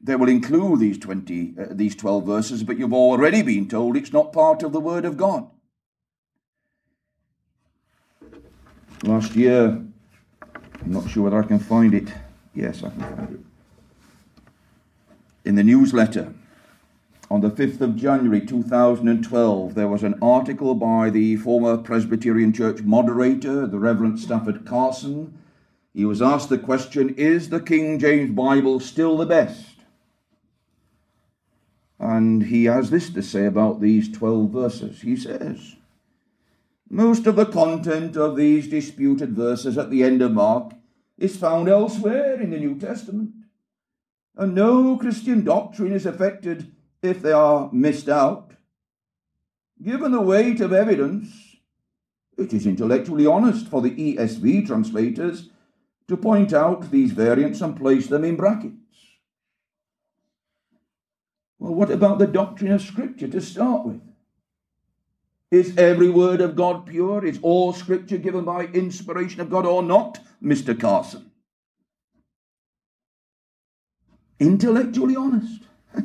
they will include these 20, uh, these 12 verses, but you've already been told it's not part of the Word of God. Last year, I'm not sure whether I can find it. Yes, I can find it. In the newsletter, on the 5th of January 2012, there was an article by the former Presbyterian Church moderator, the Reverend Stafford Carson, he was asked the question Is the King James Bible still the best? And he has this to say about these 12 verses. He says, Most of the content of these disputed verses at the end of Mark is found elsewhere in the New Testament. And no Christian doctrine is affected if they are missed out. Given the weight of evidence, it is intellectually honest for the ESV translators to point out these variants and place them in brackets. Well, what about the doctrine of Scripture to start with? Is every word of God pure? Is all scripture given by inspiration of God or not, Mr. Carson? Intellectually honest. Do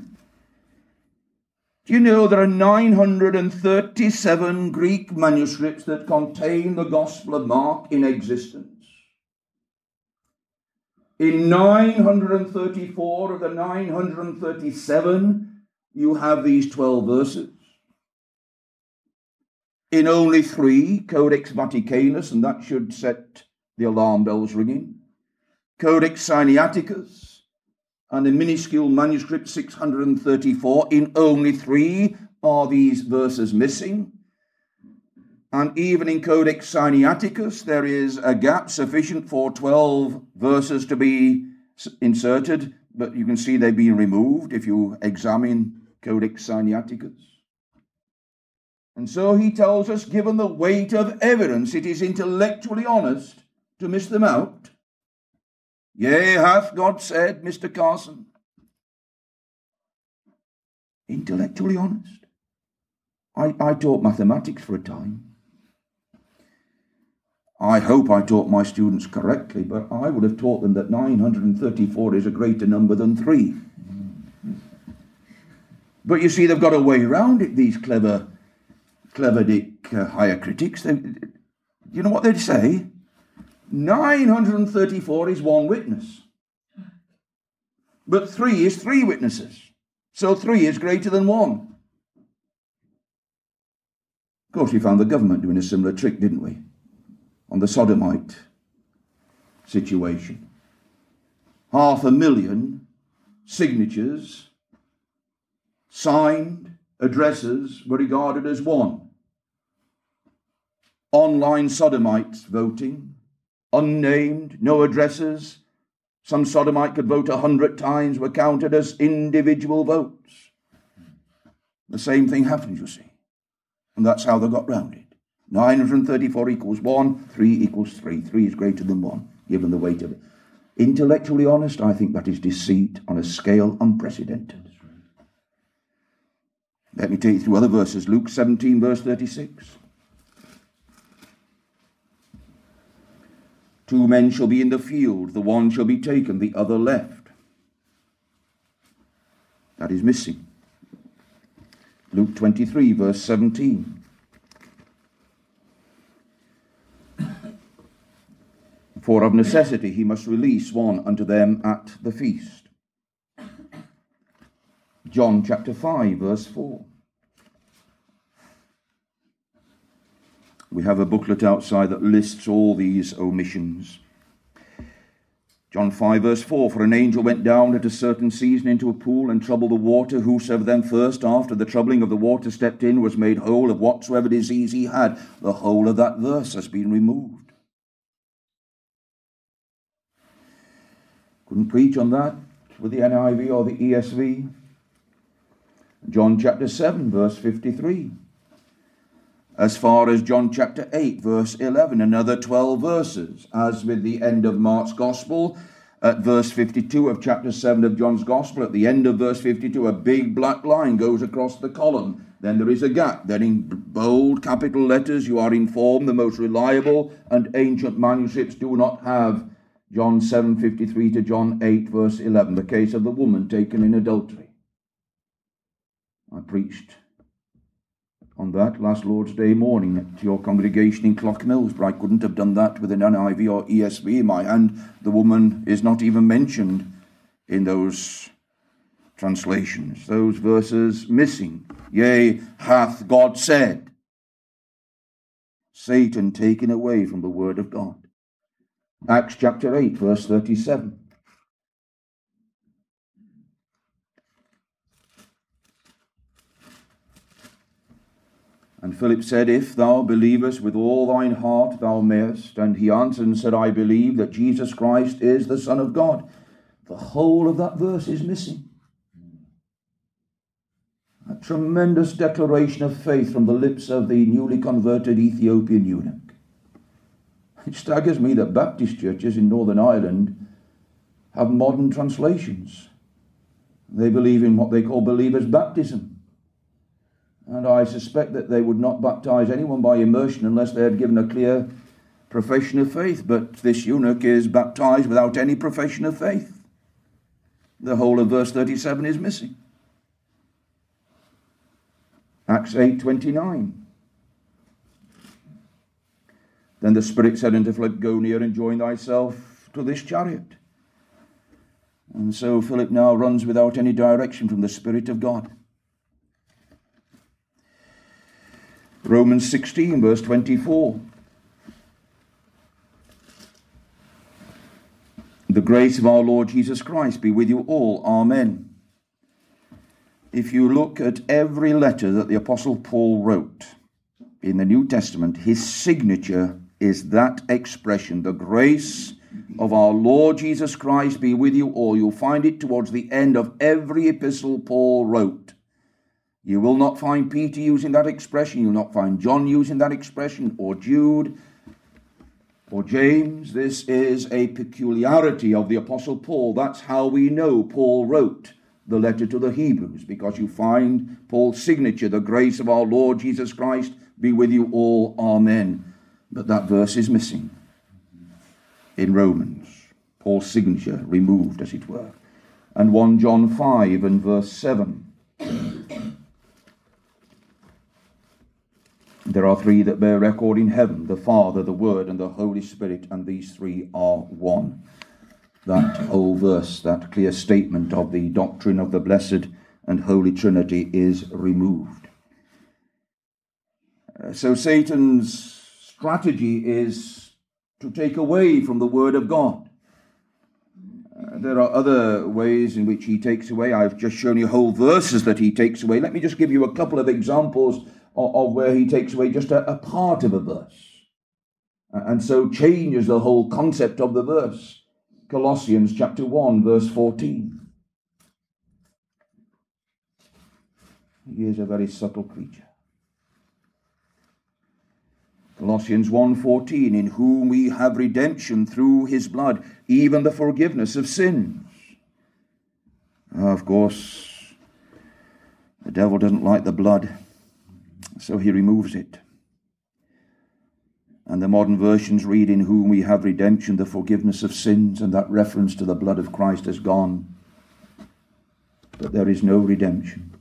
you know there are 937 Greek manuscripts that contain the Gospel of Mark in existence? In 934 of the 937, you have these 12 verses. In only three, Codex Vaticanus, and that should set the alarm bells ringing, Codex Sinaiticus, and a minuscule manuscript 634. In only three are these verses missing. And even in Codex Sinaiticus, there is a gap sufficient for 12 verses to be inserted, but you can see they've been removed if you examine Codex Sinaiticus. And so he tells us, given the weight of evidence, it is intellectually honest to miss them out. Yea, hath God said, Mr. Carson? Intellectually honest. I, I taught mathematics for a time. I hope I taught my students correctly, but I would have taught them that 934 is a greater number than 3. But you see, they've got a way around it, these clever, clever Dick uh, higher critics. They, you know what they'd say? 934 is one witness. But three is three witnesses. So three is greater than one. Of course, we found the government doing a similar trick, didn't we? On the sodomite situation. Half a million signatures, signed addresses were regarded as one. Online sodomites voting, unnamed, no addresses. Some sodomite could vote a hundred times, were counted as individual votes. The same thing happened, you see. And that's how they got round it. 934 equals 1, 3 equals 3. 3 is greater than 1, given the weight of it. Intellectually honest, I think that is deceit on a scale unprecedented. Let me take you through other verses. Luke 17, verse 36. Two men shall be in the field, the one shall be taken, the other left. That is missing. Luke 23, verse 17. For of necessity he must release one unto them at the feast. John chapter 5, verse 4. We have a booklet outside that lists all these omissions. John 5, verse 4 For an angel went down at a certain season into a pool and troubled the water. Whosoever then first, after the troubling of the water, stepped in was made whole of whatsoever disease he had. The whole of that verse has been removed. Couldn't preach on that with the NIV or the ESV. John chapter 7, verse 53 as far as John chapter 8, verse 11, another 12 verses, as with the end of Mark's Gospel, at verse 52 of chapter 7 of John's Gospel, at the end of verse 52, a big black line goes across the column. Then there is a gap. Then in bold capital letters, you are informed the most reliable and ancient manuscripts do not have John 7:53 to John 8 verse 11, the case of the woman taken in adultery. I preached on that last Lord's Day morning at your congregation in Cloughmills, but I couldn't have done that with an NIV or ESV in my hand. The woman is not even mentioned in those translations, those verses missing. Yea, hath God said. Satan taken away from the word of God. Acts chapter 8, verse 37. And Philip said, If thou believest with all thine heart, thou mayest. And he answered and said, I believe that Jesus Christ is the Son of God. The whole of that verse is missing. A tremendous declaration of faith from the lips of the newly converted Ethiopian eunuch. It staggers me that Baptist churches in Northern Ireland have modern translations. They believe in what they call believers' baptism. And I suspect that they would not baptize anyone by immersion unless they had given a clear profession of faith. But this eunuch is baptized without any profession of faith. The whole of verse 37 is missing. Acts 8:29. Then the Spirit said unto Philip, Go near and join thyself to this chariot. And so Philip now runs without any direction from the Spirit of God. Romans 16, verse 24. The grace of our Lord Jesus Christ be with you all. Amen. If you look at every letter that the Apostle Paul wrote in the New Testament, his signature is that expression, the grace of our Lord Jesus Christ be with you all. You'll find it towards the end of every epistle Paul wrote. You will not find Peter using that expression. You'll not find John using that expression, or Jude, or James. This is a peculiarity of the Apostle Paul. That's how we know Paul wrote the letter to the Hebrews, because you find Paul's signature, the grace of our Lord Jesus Christ be with you all. Amen. But that verse is missing in Romans. Paul's signature removed, as it were. And 1 John 5 and verse 7. There are three that bear record in heaven the Father, the Word, and the Holy Spirit, and these three are one. That whole verse, that clear statement of the doctrine of the Blessed and Holy Trinity is removed. So Satan's strategy is to take away from the Word of God. Uh, there are other ways in which he takes away. I've just shown you whole verses that he takes away. Let me just give you a couple of examples of, where he takes away just a, a part of a verse and so changes the whole concept of the verse. Colossians chapter 1, verse 14. He is a very subtle creature. Colossians 1:14 in whom we have redemption through his blood even the forgiveness of sins. Of course the devil doesn't like the blood so he removes it. And the modern versions read, In whom we have redemption, the forgiveness of sins, and that reference to the blood of Christ has gone. But there is no redemption.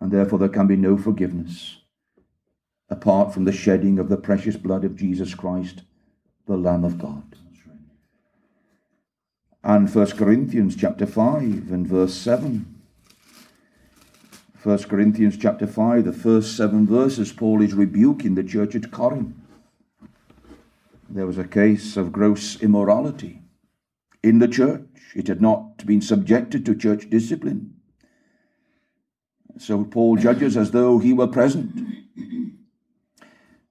And therefore there can be no forgiveness apart from the shedding of the precious blood of Jesus Christ, the Lamb of God. And 1 Corinthians chapter 5 and verse 7 1 Corinthians chapter 5, the first seven verses, Paul is rebuking the church at Corinth. There was a case of gross immorality in the church. It had not been subjected to church discipline. So Paul judges as though he were present.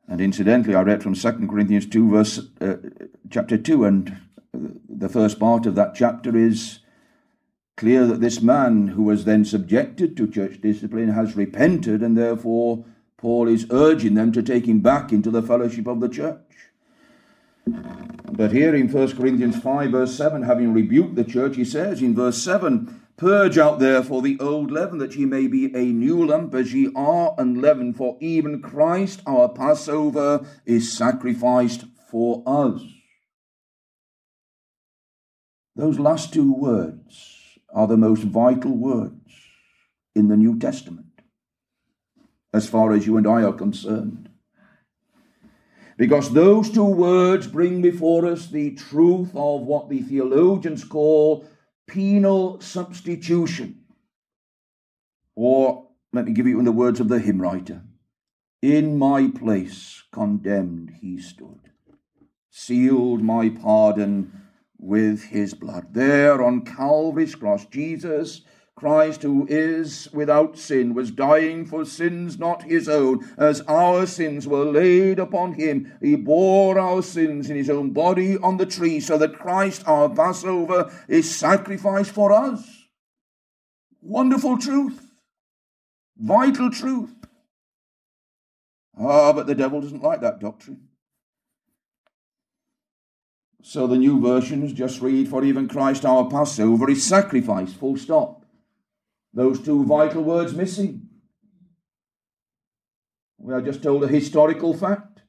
And incidentally, I read from 2 Corinthians 2, verse uh, chapter 2, and the first part of that chapter is clear that this man who was then subjected to church discipline has repented, and therefore Paul is urging them to take him back into the fellowship of the church. But here in 1 Corinthians 5, verse 7, having rebuked the church, he says in verse 7 Purge out therefore the old leaven, that ye may be a new lump, as ye are unleavened, for even Christ our Passover is sacrificed for us. Those last two words are the most vital words in the New Testament, as far as you and I are concerned. Because those two words bring before us the truth of what the theologians call penal substitution. Or, let me give you in the words of the hymn writer In my place condemned he stood, sealed my pardon with his blood. There on Calvary's cross, Jesus Christ, who is without sin, was dying for sins not his own, as our sins were laid upon him. He bore our sins in his own body on the tree, so that Christ, our Passover, is sacrificed for us. Wonderful truth, vital truth. Ah, but the devil doesn't like that doctrine. So the new versions just read, For even Christ our Passover is sacrificed, full stop. Those two vital words missing. We are just told a historical fact.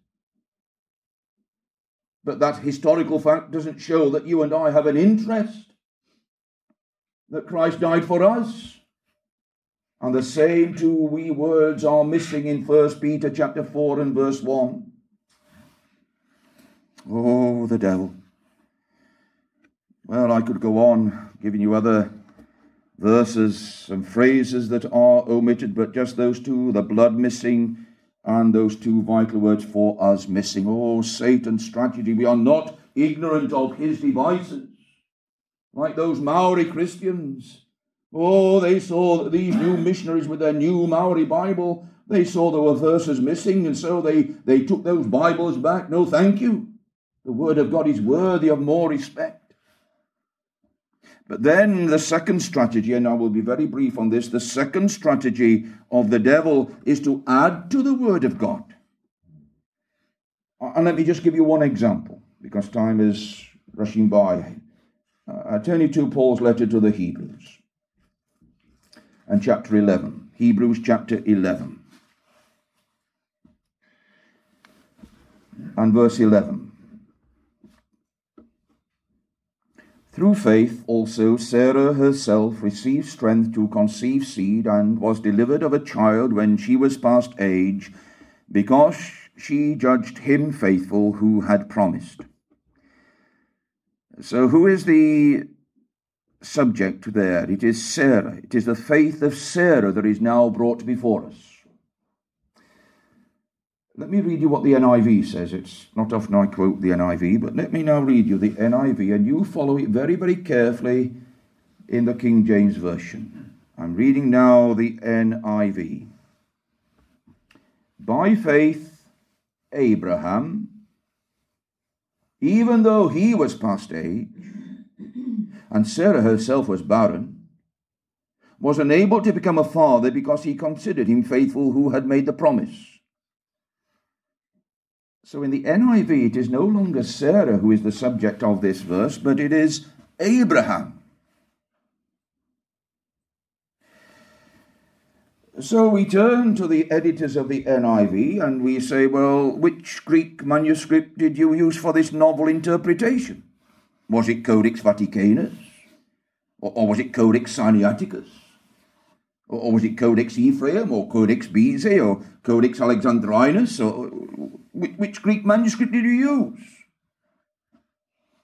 But that historical fact doesn't show that you and I have an interest that Christ died for us. And the same two wee words are missing in 1 Peter chapter 4 and verse 1. Oh, the devil. Well, I could go on giving you other verses and phrases that are omitted, but just those two, the blood missing and those two vital words for us missing. Oh, Satan's strategy. We are not ignorant of his devices. Like those Maori Christians. Oh, they saw these new missionaries with their new Maori Bible, they saw there were verses missing, and so they, they took those Bibles back. No, thank you. The Word of God is worthy of more respect. But then the second strategy, and I will be very brief on this, the second strategy of the devil is to add to the Word of God. And let me just give you one example, because time is rushing by. Uh, I turn you to Paul's letter to the Hebrews, and chapter 11. Hebrews chapter 11. And verse 11. Through faith also Sarah herself received strength to conceive seed and was delivered of a child when she was past age, because she judged him faithful who had promised. So, who is the subject there? It is Sarah. It is the faith of Sarah that is now brought before us. Let me read you what the NIV says. It's not often I quote the NIV, but let me now read you the NIV, and you follow it very, very carefully in the King James Version. I'm reading now the NIV. By faith, Abraham, even though he was past age, and Sarah herself was barren, was unable to become a father because he considered him faithful who had made the promise. So in the NIV, it is no longer Sarah who is the subject of this verse, but it is Abraham. So we turn to the editors of the NIV and we say, well, which Greek manuscript did you use for this novel interpretation? Was it Codex Vaticanus? Or, or was it Codex Sinaiticus? Or, or, was it Codex Ephraim Or Codex Bezae? Or Codex Alexandrinus? Or which Greek manuscript did you use?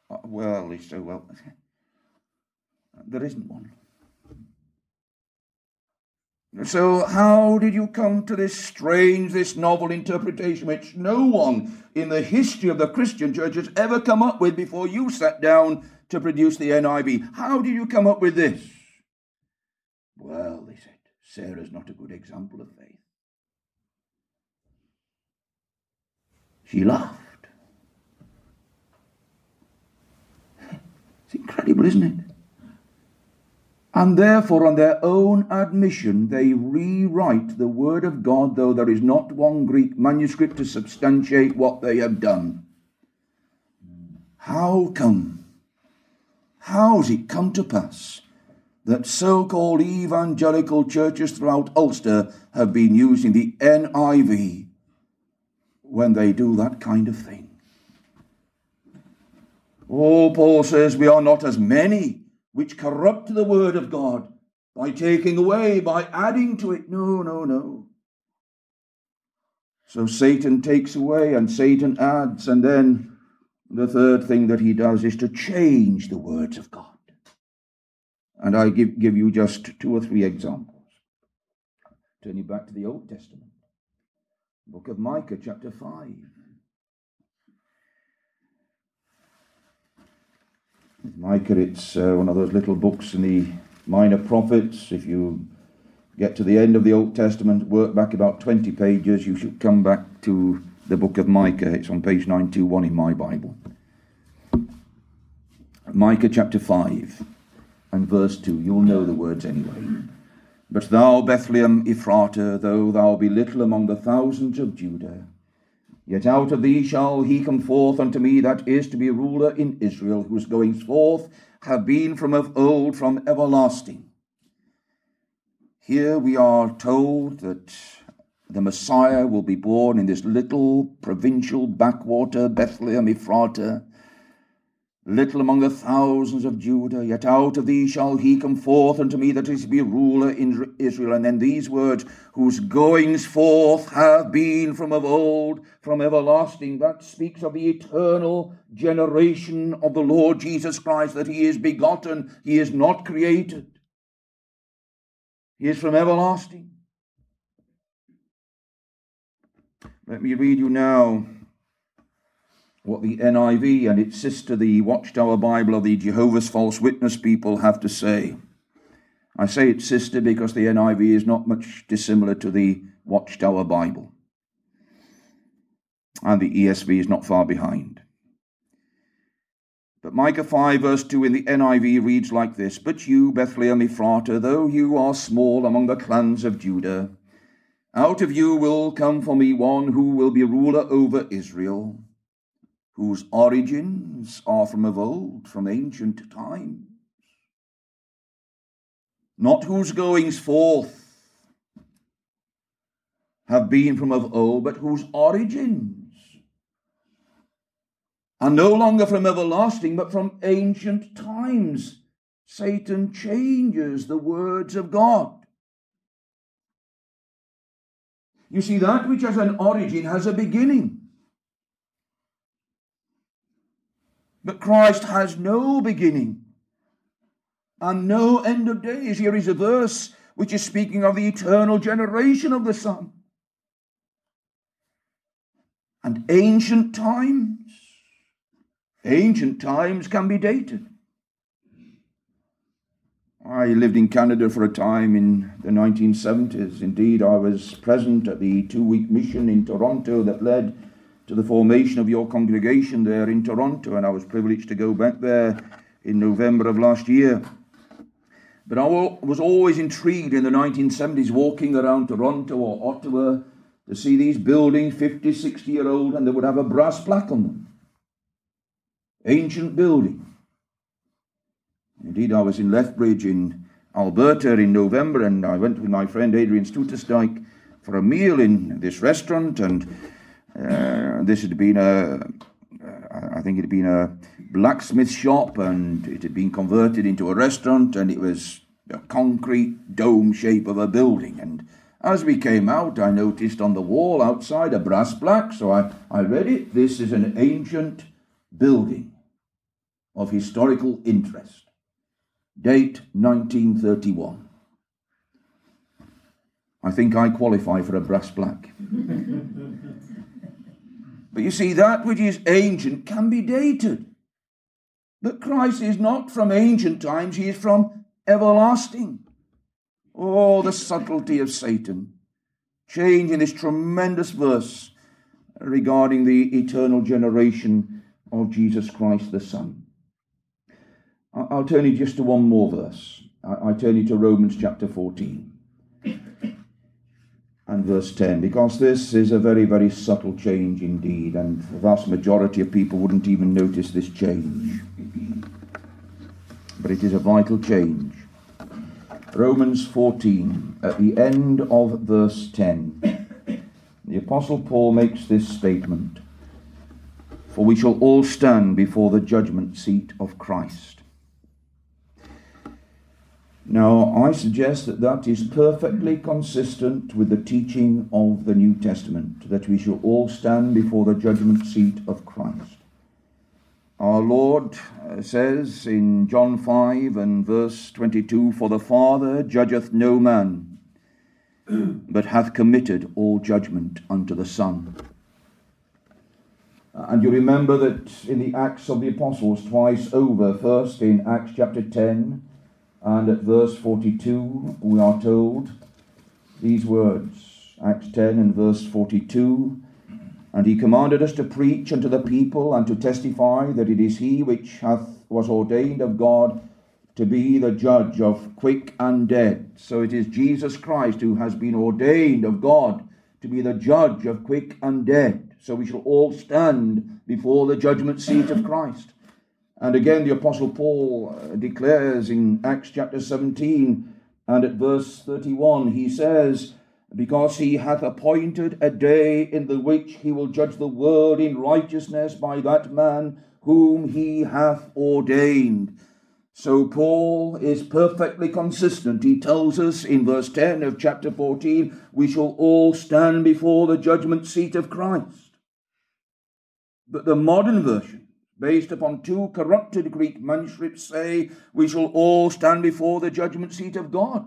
Uh, well, they say, well, there isn't one. So, how did you come to this strange, this novel interpretation which no one in the history of the Christian church has ever come up with before you sat down to produce the NIV? How did you come up with this? Well, they said, Sarah's not a good example of faith. She laughed. It's incredible, isn't it? And therefore, on their own admission, they rewrite the Word of God, though there is not one Greek manuscript to substantiate what they have done. How come? How's it come to pass that so called evangelical churches throughout Ulster have been using the NIV when they do that kind of thing. Oh, Paul says we are not as many which corrupt the word of God by taking away, by adding to it. No, no, no. So Satan takes away and Satan adds, and then the third thing that he does is to change the words of God. And I give, give you just two or three examples. Turning back to the Old Testament. Book of Micah, chapter 5. Micah, it's uh, one of those little books in the minor prophets. If you get to the end of the Old Testament, work back about 20 pages, you should come back to the book of Micah. It's on page 921 in my Bible. Micah chapter 5 and verse 2. You'll know the words anyway. But thou, Bethlehem Ephratah, though thou be little among the thousands of Judah, yet out of thee shall he come forth unto me that is to be ruler in Israel, whose goings forth have been from of old, from everlasting. Here we are told that the Messiah will be born in this little provincial backwater, Bethlehem Ephrata, little among the thousands of Judah, yet out of thee shall he come forth unto me that is to be ruler in Israel. And then these words, whose goings forth have been from of old, from everlasting. That speaks of the eternal generation of the Lord Jesus Christ, that he is begotten, he is not created. He is from everlasting. Let me read you now what the NIV and its sister, the Watchtower Bible of the Jehovah's False Witness people, have to say. I say its sister because the NIV is not much dissimilar to the Watchtower Bible. And the ESV is not far behind. But Micah 5, verse 2 in the NIV reads like this But you, Bethlehem Ephratah, though you are small among the clans of Judah, out of you will come for me one who will be ruler over Israel whose origins are from of old, from ancient times, not whose goings forth have been from of old, but whose origins are no longer from everlasting, but from ancient times. Satan changes the words of God. You see, that which has an origin has a beginning. But Christ has no beginning and no end of days. Here is a verse which is speaking of the eternal generation of the Son. And ancient times, ancient times can be dated. I lived in Canada for a time in the 1970s. Indeed, I was present at the two week mission in Toronto that led to the formation of your congregation there in Toronto, and I was privileged to go back there in November of last year. But I was always intrigued in the 1970s walking around Toronto or Ottawa to see these buildings, 50, 60 year old, and they would have a brass plaque on them. Ancient building. Indeed, I was in Lethbridge in Alberta in November, and I went with my friend Adrian Stutesdijk for a meal in this restaurant, and uh, this had been a, I think it had been a blacksmith shop, and it had been converted into a restaurant, and it was a concrete dome shape of a building. And as we came out, I noticed on the wall outside a brass plaque, so I, I read it. This is an ancient building of historical interest. Date 1931. I think I qualify for a brass plaque. But you see, that which is ancient can be dated. But Christ is not from ancient times, he is from everlasting. Oh, the subtlety of Satan. Changing this tremendous verse regarding the eternal generation of Jesus Christ the Son. I'll turn you just to one more verse. I turn you to Romans chapter 14 and verse 10, because this is a very, very subtle change indeed, and the vast majority of people wouldn't even notice this change. But it is a vital change. Romans 14, at the end of verse 10, the Apostle Paul makes this statement For we shall all stand before the judgment seat of Christ. Now, I suggest that that is perfectly consistent with the teaching of the New Testament, that we shall all stand before the judgment seat of Christ. Our Lord uh, says in John 5 and verse 22 For the Father judgeth no man, but hath committed all judgment unto the Son. And you remember that in the Acts of the Apostles, twice over, first in Acts chapter 10 and at verse 42, we are told these words Acts 10 and verse 42 And he commanded us to preach unto the people and to testify that it is he which hath was ordained of God to be the judge of quick and dead. So it is Jesus Christ who has been ordained of God to be the judge of quick and dead. So we shall all stand before the judgment seat of Christ. And again, the Apostle Paul uh, declares in Acts chapter 17 and at verse 31, he says, because he hath appointed a day in the which he will judge the world in righteousness by that man whom he hath ordained. So Paul is perfectly consistent. He tells us in verse 10 of chapter 14, we shall all stand before the judgment seat of Christ. But the modern version, based upon two corrupted Greek manuscripts, say we shall all stand before the judgment seat of God.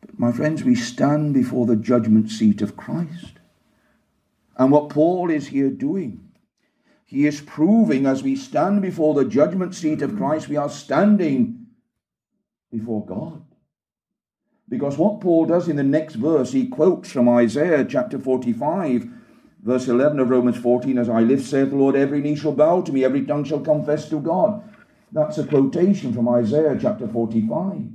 But my friends, we stand before the judgment seat of Christ. And what Paul is here doing, he is proving as we stand before the judgment seat of Christ, we are standing before God. Because what Paul does in the next verse, he quotes from Isaiah chapter 45, verse 11 of Romans 14 As I live, saith the Lord, every knee shall bow to me, every tongue shall confess to God. That's a quotation from Isaiah chapter 45.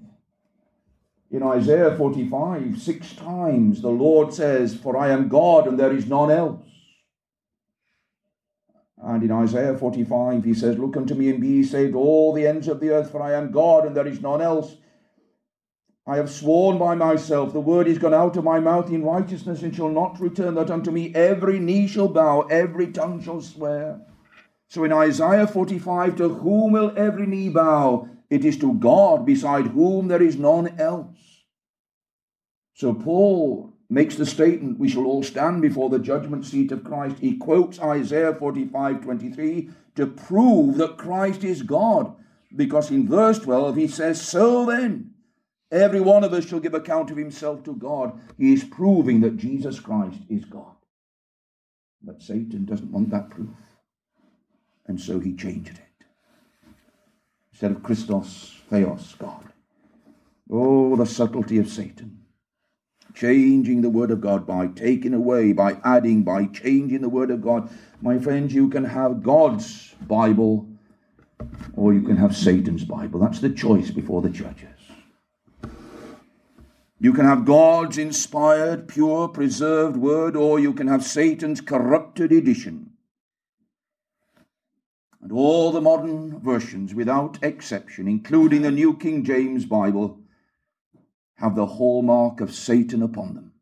In Isaiah 45, six times the Lord says, For I am God and there is none else. And in Isaiah 45, he says, Look unto me and be saved, all the ends of the earth, for I am God and there is none else. I have sworn by myself, the word is gone out of my mouth in righteousness and shall not return, that unto me every knee shall bow, every tongue shall swear. So in Isaiah 45, to whom will every knee bow? It is to God, beside whom there is none else. So Paul makes the statement, we shall all stand before the judgment seat of Christ. He quotes Isaiah 45 23 to prove that Christ is God. Because in verse 12 he says, So then, every one of us shall give account of himself to God. He is proving that Jesus Christ is God. But Satan doesn't want that proof. And so he changed it. Instead of Christos, Theos, God. Oh, the subtlety of Satan changing the Word of God, by taking away, by adding, by changing the Word of God. My friends, you can have God's Bible or you can have Satan's Bible. That's the choice before the judges. You can have God's inspired, pure, preserved Word, or you can have Satan's corrupted edition. And all the modern versions, without exception, including the New King James Bible, have the hallmark of Satan upon them.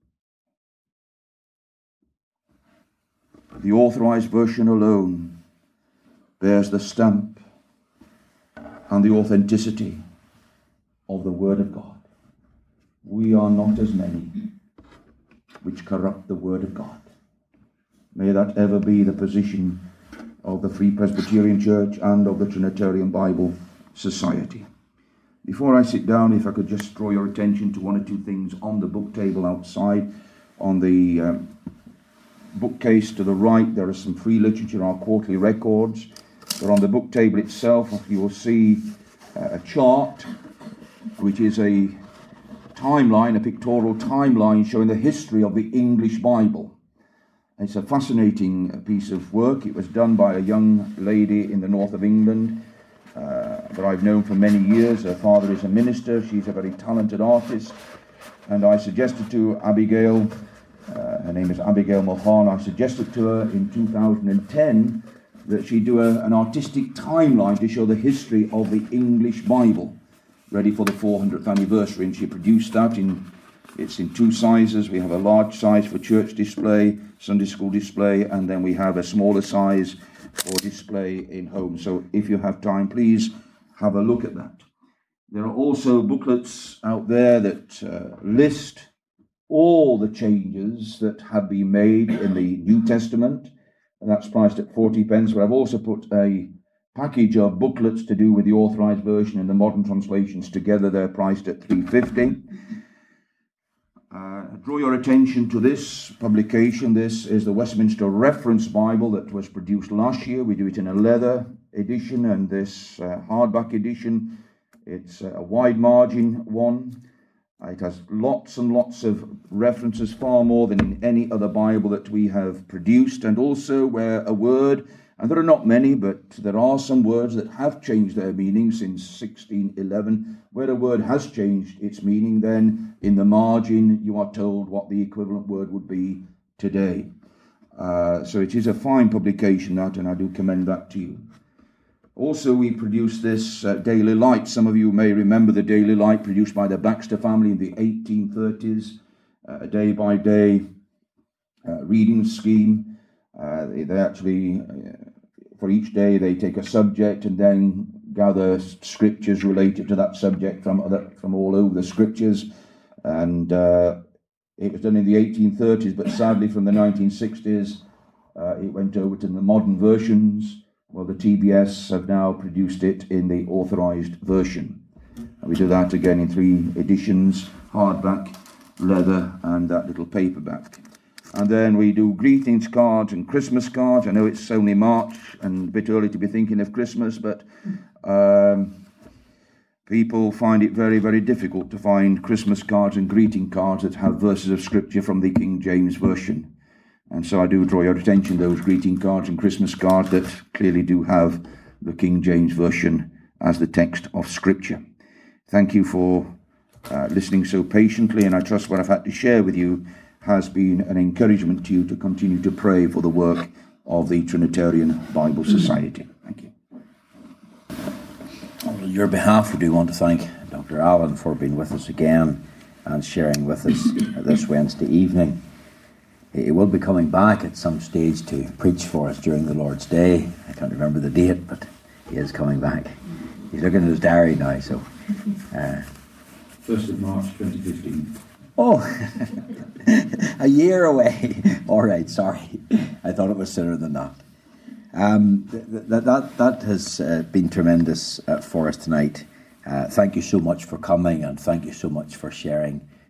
The authorized version alone bears the stamp and the authenticity of the Word of God. We are not as many which corrupt the Word of God. May that ever be the position of the Free Presbyterian Church and of the Trinitarian Bible Society. Before I sit down, if I could just draw your attention to one or two things on the book table outside. On the um, bookcase to the right, there are some free literature, our quarterly records. But on the book table itself, you will see uh, a chart, which is a timeline, a pictorial timeline showing the history of the English Bible. It's a fascinating piece of work. It was done by a young lady in the north of England uh, that I've known for many years. Her father is a minister, she's a very talented artist. And I suggested to Abigail, uh, her name is Abigail Mohan, I suggested to her in 2010 that she do a, an artistic timeline to show the history of the English Bible, ready for the 400th anniversary. And she produced that in it's in two sizes. We have a large size for church display, Sunday school display, and then we have a smaller size for display in home. So if you have time, please have a look at that. There are also booklets out there that uh, list all the changes that have been made in the New Testament, and that's priced at 40 pence. But I've also put a package of booklets to do with the authorized version and the modern translations together. They're priced at 350. Uh, draw your attention to this publication. This is the Westminster Reference Bible that was produced last year. We do it in a leather edition and this uh, hardback edition. It's a wide margin one. Uh, it has lots and lots of references, far more than in any other Bible that we have produced, and also where a word and there are not many, but there are some words that have changed their meaning since 1611. Where a word has changed its meaning, then in the margin you are told what the equivalent word would be today. Uh, so it is a fine publication, that, and I do commend that to you. Also, we produce this uh, Daily Light. Some of you may remember the Daily Light produced by the Bagster family in the 1830s, uh, a day by day reading scheme. Uh, they, actually, uh, for each day, they take a subject and then gather scriptures related to that subject from other, from all over the scriptures. And uh, it was done in the 1830s, but sadly, from the 1960s, it went over to the modern versions. Well, the TBS have now produced it in the authorized version. And we do that again in three editions hardback, leather, and that little paperback. And then we do greetings cards and Christmas cards. I know it's only March and a bit early to be thinking of Christmas, but um, people find it very, very difficult to find Christmas cards and greeting cards that have verses of Scripture from the King James Version. And so I do draw your attention to those greeting cards and Christmas cards that clearly do have the King James Version as the text of Scripture. Thank you for uh, listening so patiently, and I trust what I've had to share with you has been an encouragement to you to continue to pray for the work of the Trinitarian Bible Society. Thank you. On your behalf, we do want to thank Dr. Allen for being with us again and sharing with us this Wednesday evening. He will be coming back at some stage to preach for us during the Lord's Day. I can't remember the date, but he is coming back. He's looking at his diary now, so. Uh, 1st of March 2015. Oh, a year away. All right, sorry. I thought it was sooner than that. Um, that, that, that has uh, been tremendous uh, for us tonight. Uh, thank you so much for coming and thank you so much for sharing